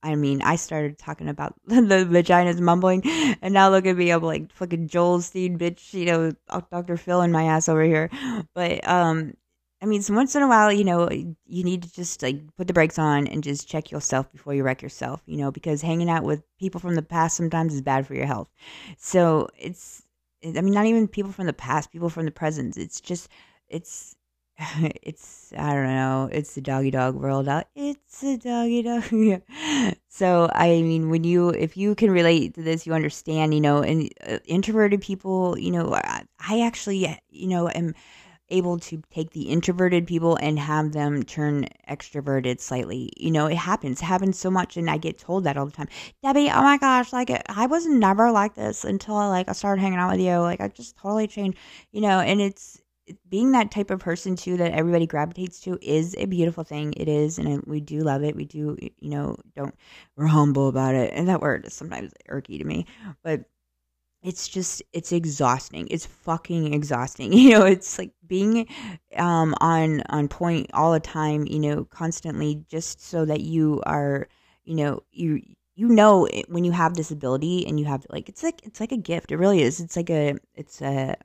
I mean, I started talking about (laughs) the vaginas mumbling, and now look at me, I'm like fucking Joel Osteen, bitch, you know, Dr. Phil in my ass over here. But, um, I mean, so once in a while, you know, you need to just like put the brakes on and just check yourself before you wreck yourself, you know, because hanging out with people from the past sometimes is bad for your health. So it's, I mean, not even people from the past, people from the present. It's just, it's (laughs) it's I don't know. It's the doggy dog world out. It's a doggy dog. (laughs) so I mean, when you if you can relate to this, you understand. You know, and uh, introverted people. You know, I, I actually you know am able to take the introverted people and have them turn extroverted slightly. You know, it happens. It happens so much and I get told that all the time. Debbie, oh my gosh, like I was never like this until I like I started hanging out with you. Like I just totally changed, you know, and it's being that type of person too that everybody gravitates to is a beautiful thing. It is, and we do love it. We do, you know, don't we're humble about it, and that word is sometimes irky to me, but it's just it's exhausting. It's fucking exhausting. (laughs) You know, it's like being um on on point all the time. You know, constantly just so that you are, you know, you you know when you have this ability and you have like it's like it's like a gift it really is it's like a it's a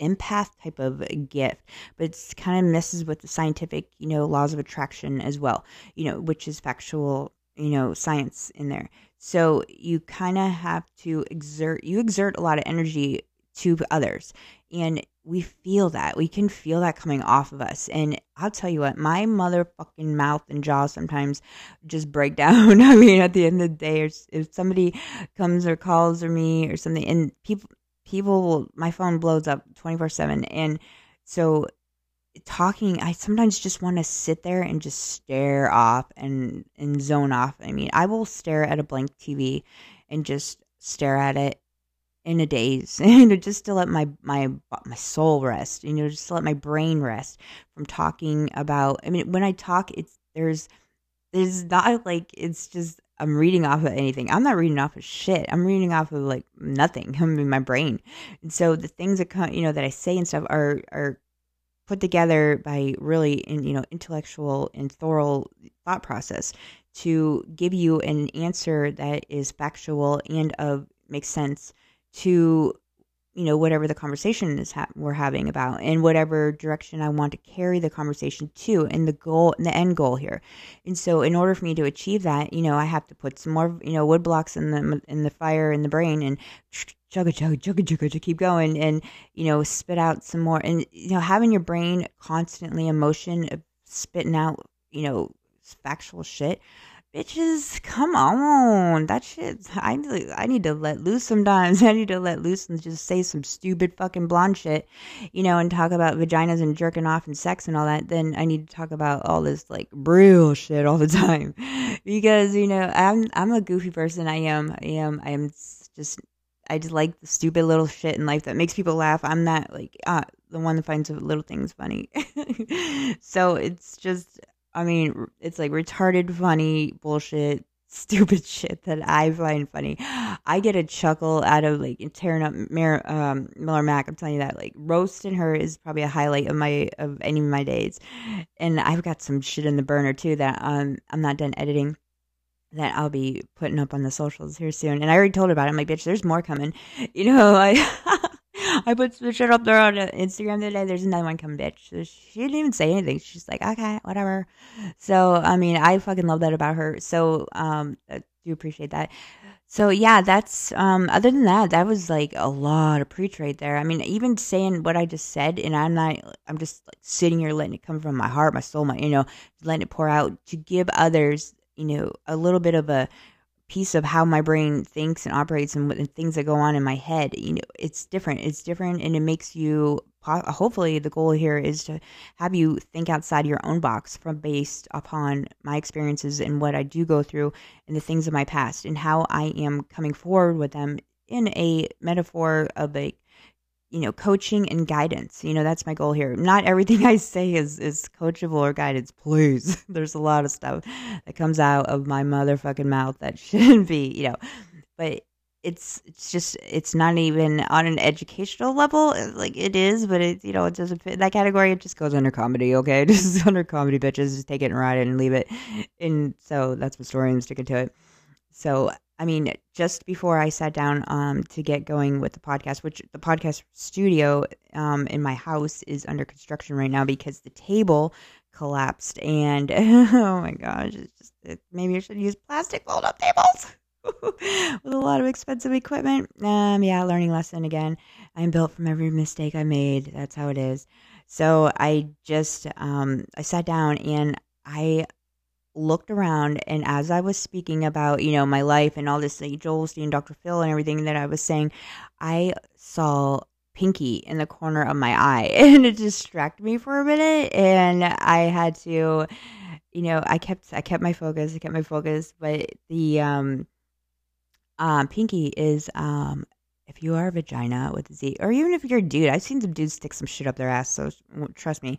empath type of gift, but it's kind of messes with the scientific, you know, laws of attraction as well, you know, which is factual, you know, science in there. So you kind of have to exert, you exert a lot of energy to others. And we feel that. We can feel that coming off of us. And I'll tell you what, my motherfucking mouth and jaw sometimes just break (laughs) down. I mean, at the end of the day, if somebody comes or calls or me or something, and people, people will, my phone blows up 24 7 and so talking i sometimes just want to sit there and just stare off and and zone off. I mean i will stare at a blank tv and just stare at it in a daze (laughs) you know just to let my my my soul rest you know just to let my brain rest from talking about i mean when i talk it's there's there's not like it's just I'm reading off of anything. I'm not reading off of shit. I'm reading off of like nothing. (laughs) I'm in my brain. And so the things that come, you know, that I say and stuff are are put together by really in, you know, intellectual and thorough thought process to give you an answer that is factual and of makes sense to you know whatever the conversation is ha- we're having about and whatever direction I want to carry the conversation to and the goal and the end goal here. And so in order for me to achieve that, you know, I have to put some more, you know, wood blocks in the in the fire in the brain and chugga chugga chugga chugga to keep going and you know spit out some more and you know having your brain constantly in motion uh, spitting out, you know, factual shit bitches, come on. That shit, I, need, I need to let loose sometimes. (laughs) I need to let loose and just say some stupid fucking blonde shit, you know, and talk about vaginas and jerking off and sex and all that. Then I need to talk about all this like real shit all the (laughs) time because, you know, I'm, I'm a goofy person. I am, I am, I am just, I just like the stupid little shit in life that makes people laugh. I'm not like, uh, the one that finds little things funny. (laughs) so it's just I mean, it's like retarded, funny bullshit, (laughs) stupid shit that I find funny. I get a chuckle out of like tearing up Mar- um, Miller Mac. I'm telling you that. Like roasting her is probably a highlight of my of any of my days. And I've got some shit in the burner too that um I'm not done editing. That I'll be putting up on the socials here soon. And I already told her about it. I'm like, bitch, there's more coming. (laughs) You know, I (laughs) (laughs) I put some shit up there on Instagram today. There's another one coming, bitch. So she didn't even say anything. She's like, okay, whatever. So, I mean, I fucking love that about her. So, um, I do appreciate that. So yeah, that's um other than that, that was like a lot of preach right there. I mean, even saying what I just said and I'm not I'm just like sitting here letting it come from my heart, my soul, my you know, letting it pour out to give others, you know, a little bit of a piece of how my brain thinks and operates and, and things that go on in my head. You know, it's different. It's different and it makes you hopefully the goal here is to have you think outside your own box from based upon my experiences and what I do go through and the things of my past and how I am coming forward with them in a metaphor of a you know coaching and guidance. You know that's my goal here. Not everything (laughs) i say is is coachable or guidance. Please (laughs) there's a lot of stuff that comes out of my motherfucking mouth that (laughs) shouldn't be you know. But it's it's just it's not even on an educational level uh, like it is but it you know it doesn't fit that category. It just goes under comedy okay? Just under comedy bitches just take it and ride it and leave it. And so that's my story i'm sticking to it. So I mean, just before I sat down um, to get going with the podcast, which the podcast studio um, in my house is under construction right now because the table collapsed. And (laughs) oh my gosh, it's just it, maybe I should use plastic fold up tables (laughs) with a lot of expensive equipment. Um, yeah, learning lesson again. I'm built from every mistake I made. That's how it is. So I just um, I sat down and I looked around and as I was speaking about, you know, my life and all this like Joel Osteen, Dr. Phil and everything that I was saying, I saw Pinky in the corner of my eye (laughs) and it distracted me for a minute and I had to you know, I kept I kept my focus, I kept my focus, but the um um Pinky is um if you are a vagina with a Z, or even if you're a dude, I've seen some dudes stick some shit up their ass, so trust me.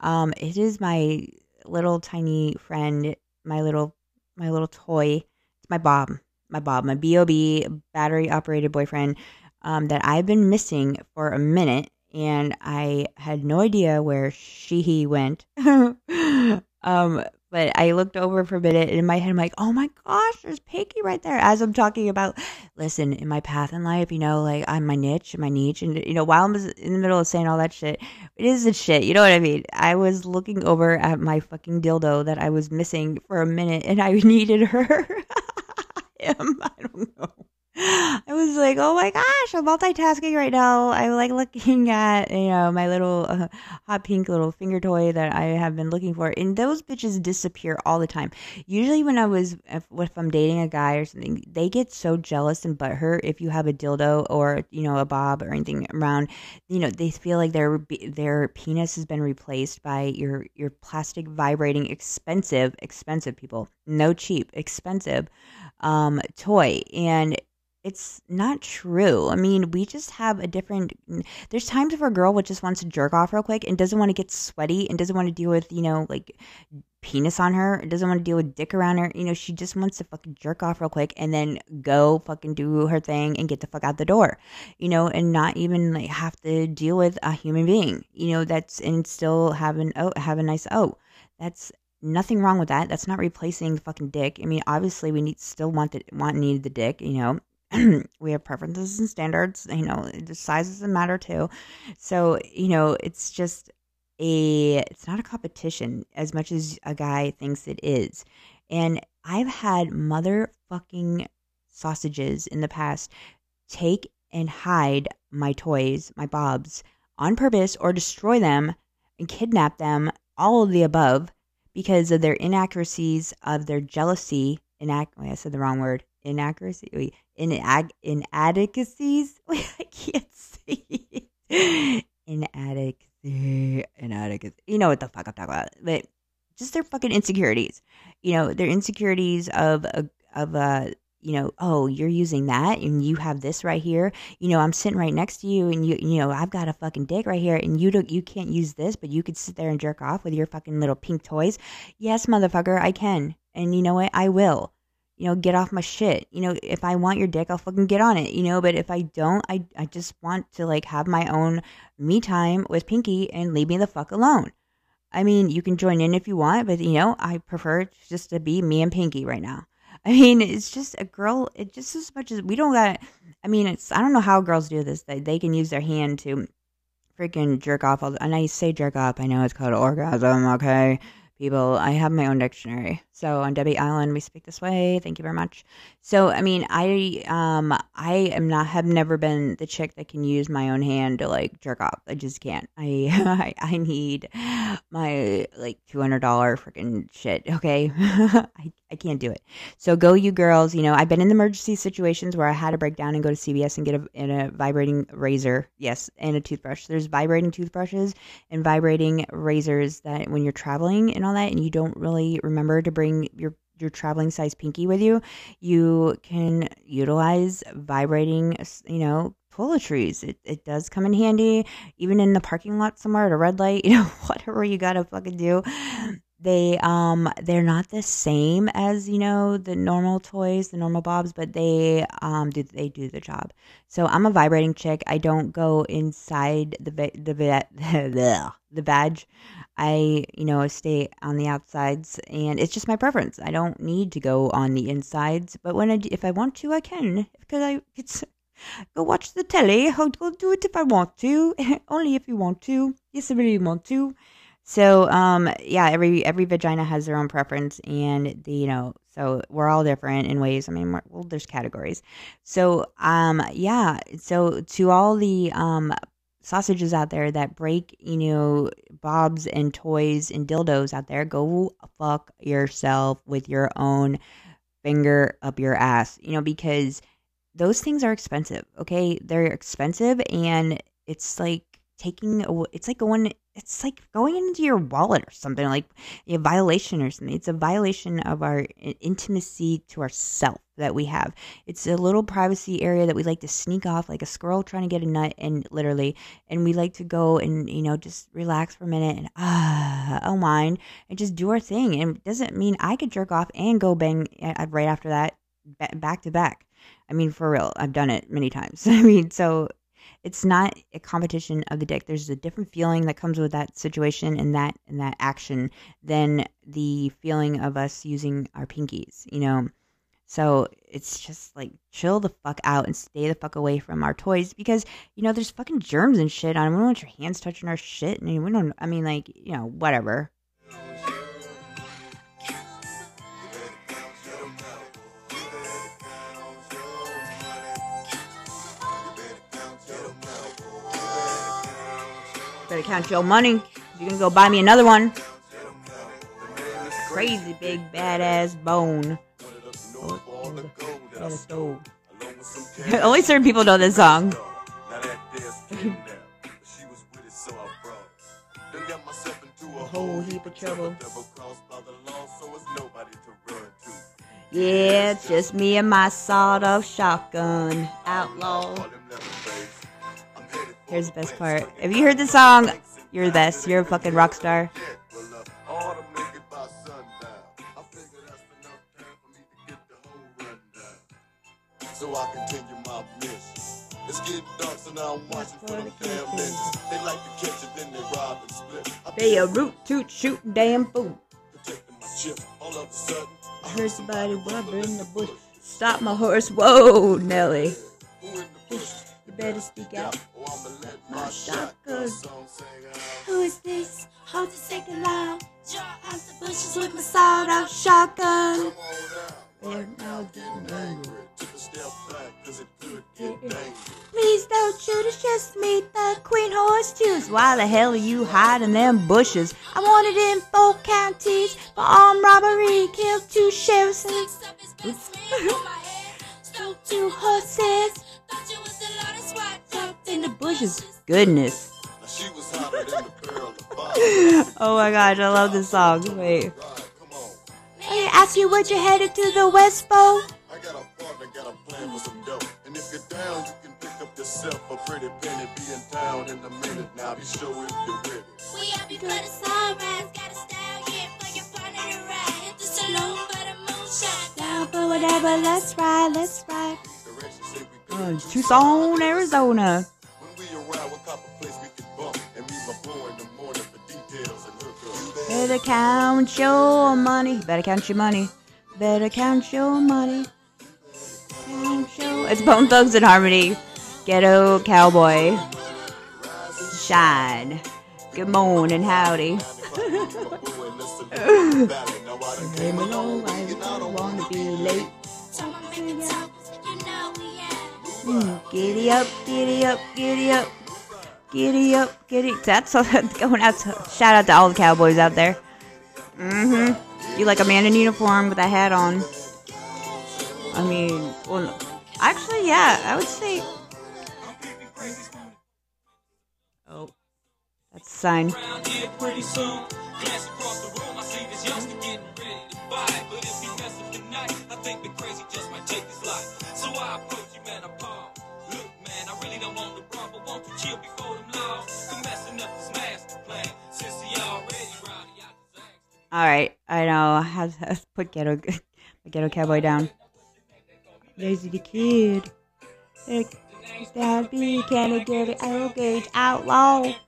Um, it is my little tiny friend, my little my little toy. It's my Bob, my Bob, my Bob battery operated boyfriend um, that I've been missing for a minute, and I had no idea where she he went. (laughs) um, but I looked over for a minute, and in my head, I'm like, "Oh my gosh, there's Pinky right there!" As I'm talking about, listen, in my path in life, you know, like I'm my niche, my niche, and you know, while I'm in the middle of saying all that shit, it is the shit. You know what I mean? I was looking over at my fucking dildo that I was missing for a minute, and I (laughs) needed her. Him, (laughs) I don't know. I was like, oh my gosh, I'm multitasking right now. I'm like looking (laughs) at, you know, my little uh, hot pink little finger toy that I have been looking for. And those bitches disappear all the time. Usually, when I was, if, if I'm dating a guy or something, they get so jealous and butthurt if you have a dildo or, you know, a bob or anything around. You know, they feel like their their penis has been replaced by your, your plastic vibrating, expensive, expensive people. No cheap, expensive um, toy. And it's not true. I mean, we just have a different. There's times where a girl would just wants to jerk off real quick and doesn't want to get sweaty and doesn't want to deal with you know like penis on her, doesn't want to deal with dick around her. You know, she just wants to fucking jerk off real quick and then go fucking do her thing and get the fuck out the door. You know, and not even like have to deal with a human being. You know, that's and still have an oh have a nice oh. That's nothing wrong with that. That's not replacing the fucking dick. I mean, obviously we need still want the want need the dick, you know. (clears throat) we have preferences and standards. You know, the size doesn't matter too. So you know, it's just a it's not a competition as much as a guy thinks it is. And I've had motherfucking sausages in the past take and hide my toys, my bobs, on purpose or destroy them and kidnap them, all of the above, because of their inaccuracies, of their jealousy. Inac- I said the wrong word. Inaccuracy. Inag- inadequacies. (laughs) I can't see. inadequacy. Inadequacy. You know what the fuck I'm talking about. But just their fucking insecurities. You know, their insecurities of a, of uh you know, oh, you're using that and you have this right here. You know, I'm sitting right next to you and you you know, I've got a fucking dick right here and you don't you can't use this, but you could sit there and jerk off with your fucking little pink toys. Yes, motherfucker, I can. And you know what? I will. You know, get off my shit. You know, if I want your dick, I'll fucking get on it, you know, but if I don't, I I just want to like have my own me time with Pinky and leave me the fuck alone. I mean, you can join in if you want, but you know, I prefer just to be me and Pinky right now. (laughs) I mean, it's just a girl. It just as much as we don't got. I mean, it's I don't know how girls do this. They they can use their hand to freaking jerk off. All and I say jerk off. I know it's called orgasm. Okay, people. I have my own dictionary, So on Debbie Island, we speak this way. Thank you very much. So I mean, I um I am not have never been the chick that can use my own hand to like jerk off. I just can't. I (laughs) I, I need my like two hundred dollar freaking shit. Okay, (laughs) I I can't do it. So go you girls. You know I've been in emergency situations where I had to break down and go to CVS and get a, in a vibrating razor. Yes, and a toothbrush. There's vibrating toothbrushes and vibrating razors that when you're traveling and all that, and you don't really remember to bring your your traveling size pinky with you, you can utilize vibrating, you know, toiletries. It, it does come in handy, even in the parking lot somewhere at a red light, (laughs) you know, whatever you gotta fucking do. They um they're not the same as you know the normal toys, the normal bobs, but they um do they do the job. So I'm a vibrating chick. I don't go inside the va- the va- (laughs) the badge. I, you know, stay on the outsides, and it's just my preference. I don't need to go on the insides, but when I, if I want to, I can because I it's go watch the telly. I'll go do it if I want to, (laughs) only if you want to. Yes, I really want to. So, um, yeah, every every vagina has their own preference, and the you know, so we're all different in ways. I mean, well, there's categories. So, um, yeah. So to all the um sausages out there that break, you know, bobs and toys and dildos out there, go fuck yourself with your own finger up your ass, you know, because those things are expensive, okay? They're expensive and it's like taking it's like going it's like going into your wallet or something like a violation or something. It's a violation of our intimacy to ourself that we have. It's a little privacy area that we like to sneak off like a squirrel trying to get a nut and literally and we like to go and you know just relax for a minute and ah unwind and just do our thing. And it doesn't mean i could jerk off and go bang uh, right after that back to back. I mean for real i've done it many times. (laughs) I mean so it's not a competition of the dick. There's a different feeling that comes with that situation and that and that action than the feeling of us using our pinkies, you know. So it's just like chill the fuck out and stay the fuck away from our toys because you know there's fucking germs and shit on. 'em. We don't want your hands touching our shit, and we don't. I mean, like you know, whatever. Better count your money. You can go buy me another one. Crazy big badass bone. (laughs) Stove. Only certain people know this song. Now that there's kid now, but she was with it, so I brought. Done got myself into a whole heap of trouble. Double crossed by the law, so it's nobody to run to. Yeah, it's just me and my sawed-off shotgun. Outlaw. Here's the best part. Have you heard the song? You're the best. You're a fucking rock star. Well, all to make it by sundown. I figure that's enough time for me to get the whole rundown. So I continue my mission. It's getting dark, so now I'm watching for them damn ninjas. They like to catch it, then they rob and split. They a root toot shooting damn fool. protecting my chip. All of a sudden, I Heard somebody rubber in the bush. Stop my horse. Whoa, Nelly. You better speak out. My shotgun shotgun. Who is this? Hold the second loud. Draw out the bushes with my sawed-off shotgun. Come on. They're now getting angry. Please don't shoot, it's just me, the queen horse tooth. Why the hell are you hiding them bushes? I wanted in four counties for armed robbery, killed two sheriffs and two horses. Goodness. Now was than the of fire. (laughs) Oh my gosh, I love this song. Wait. Right, come on. I ask you what you headed to the West Pole. I got a partner, got a plan for some dough. And if you're down, you can pick up yourself a pretty penny. Be in town in a minute. Now be sure if you're ready. We happy for the sunrise, got a style, yeah, for your partner to ride. Hit the saloon for the moonshine. Down for whatever, let's ride, let's ride. Direction say we Uh. Tucson, Arizona. Better count your money. Better count your money. Better count your money. Count your... It's Bone Thugs-n-Harmony. Ghetto Cowboy. Shine. Good morning, howdy. My boy, listen Valley. Now I done came a long way, I don't wanna be late. So I'm making talk, (laughs) you know we have. Giddy up, giddy up, giddy up, giddy up, giddy. That's going out. To, shout out to all the cowboys out there. Mm-hmm. You like a man in uniform with a hat on. I mean, well, actually, yeah, I would say. Oh, that's a sign. All right, I know. Have (laughs) to put ghetto, ghetto cowboy down. Lazy the kid. Like, Dad B, can I get it? Arrow gauge outlaw. (laughs)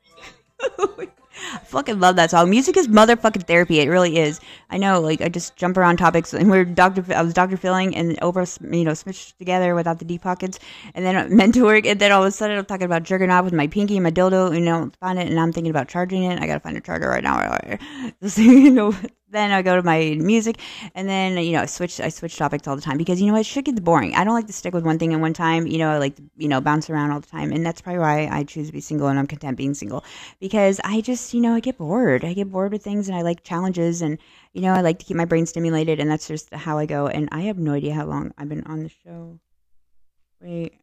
Oh I (laughs) fucking love that song. Music is motherfucking therapy. It really is. I know, like I just jump around topics, and we're Doctor. I was Doctor Filling, and over, you know, smushed together without the deep pockets, and then (laughs) work, and then all of a sudden I'm talking about jerking off with my pinky and my dildo, you know, find it, and I'm thinking about charging it. I gotta find a charger right now. (laughs) You know, then I go to my music, and then you know, I switch. I switch topics all the time because you know it should get boring. I don't like to stick with one thing at one time. You know, I like to you know bounce around all the time, and that's probably why I choose to be single, and I'm content being single because I just you know I get bored. I get bored with things, and I like challenges, and you know I like to keep my brain stimulated, and that's just how I go. And I have no idea how long I've been on the show. Wait.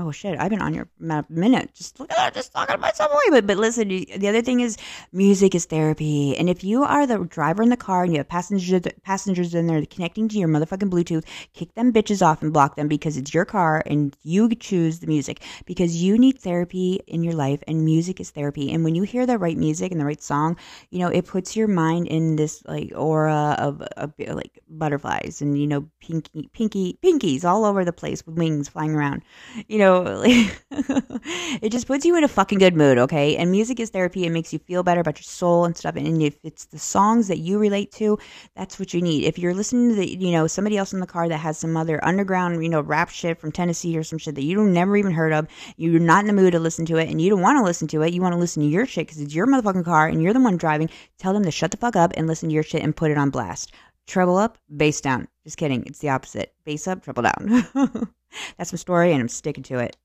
Oh shit! I've been on your a minute. Just look at that, just talking myself away. But but listen, the other thing is, music is therapy. And if you are the driver in the car and you have passengers passengers in there connecting to your motherfucking Bluetooth, kick them bitches off and block them because it's your car and you choose the music because you need therapy in your life and music is therapy. And when you hear the right music and the right song, you know it puts your mind in this like aura of, of like butterflies and you know pinky pinky pinkies all over the place with wings flying around you know like, (laughs) it just puts you in a fucking good mood okay? And music is therapy. It makes you feel better about your soul and stuff. And if it's the songs that you relate to that's what you need. If you're listening to the you know somebody else in the car that has some other underground you know rap shit from tennessee or some shit that you never even heard of you're not in the mood to listen to it and you don't want to listen to it you want to listen to your shit because it's your motherfucking car and you're the one driving tell them to shut the fuck up and listen to your shit and put it on blast. Treble up bass down. Just kidding. It's the opposite. Bass up treble down (laughs) that's my story and i'm sticking to it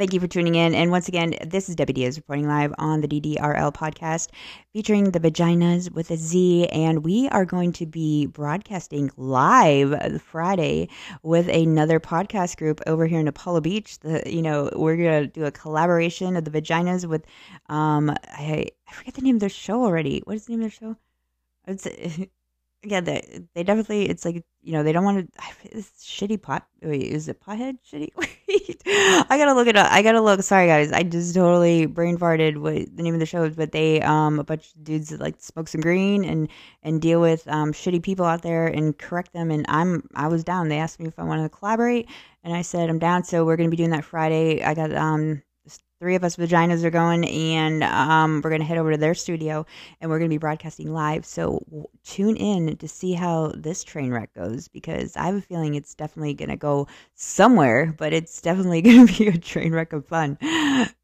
Thank you for tuning in. And once again, this is Debbie Diaz reporting live on the DDRL podcast featuring the vaginas with a Z. And we are going to be broadcasting live Friday with another podcast group over here in Apollo Beach. The, you know, we're going to do a collaboration of the vaginas with, um, I, I forget the name of their show already. What is the name of their show? It's, (laughs) yeah, they, they definitely, it's like, you know, they don't want to, it's shitty pot. Wait, is it pothead shitty? (laughs) Wait, I gotta look it up. I gotta look. Sorry, guys. I just totally brain farted what the name of the show but they, um, a bunch of dudes that like smoke some green and, and deal with, um, shitty people out there and correct them. And I'm, I was down. They asked me if I wanted to collaborate and I said, I'm down. So we're to be doing that Friday. I got, um, three of us vaginas are going and um, we're going to head over to their studio and we're going to be broadcasting live. So tune in to see how this train wreck goes because i have a feeling it's definitely going to go somewhere but it's definitely (laughs) going to be a train wreck of fun.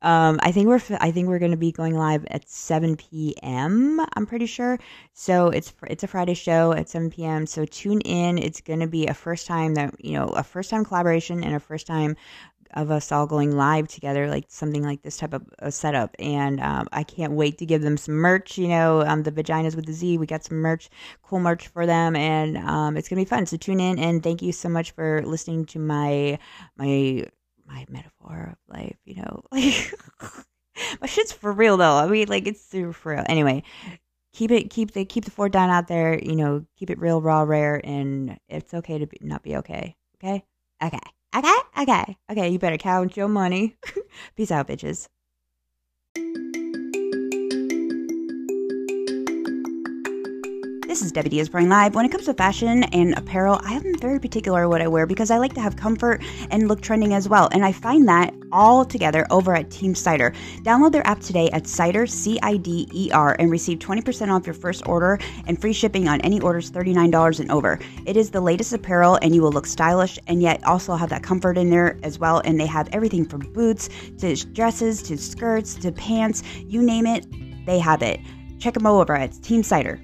Um, i think we're i think we're going to be going live at 7 p.m i'm pretty sure. So it's it's a friday show at 7 p.m so tune in. It's going to be a first time that you know a first time collaboration and a first time of us all going live together, like something like this type of a setup. And um, I can't wait to give them some merch. You know, um, the vaginas with the Z. We got some merch, cool merch for them, and um, it's gonna be fun. So tune in and thank you so much for listening to my my my metaphor of life. You know, (laughs) like (laughs) my shit's for real though. I mean, like it's super for real. Anyway. Keep it, keep the, keep the fort down out there. You know, keep it real, raw, rare, and it's okay to be, not be okay. Okay, okay. Okay, okay, okay. You better count your money. (laughs) Peace out, bitches. This is Debbie Diaz Reporting Live. When it comes to fashion and apparel, I am very particular what I wear because I like to have comfort and look trending as well. And I find that all together over at Team Cider. Download their app today at Cider, C I D E R, and receive 20% off your first order and free shipping on any orders $39 and over. It is the latest apparel, and you will look stylish and yet also have that comfort in there as well. And they have everything from boots to dresses to skirts to pants you name it, they have it. check them over at Team Cider.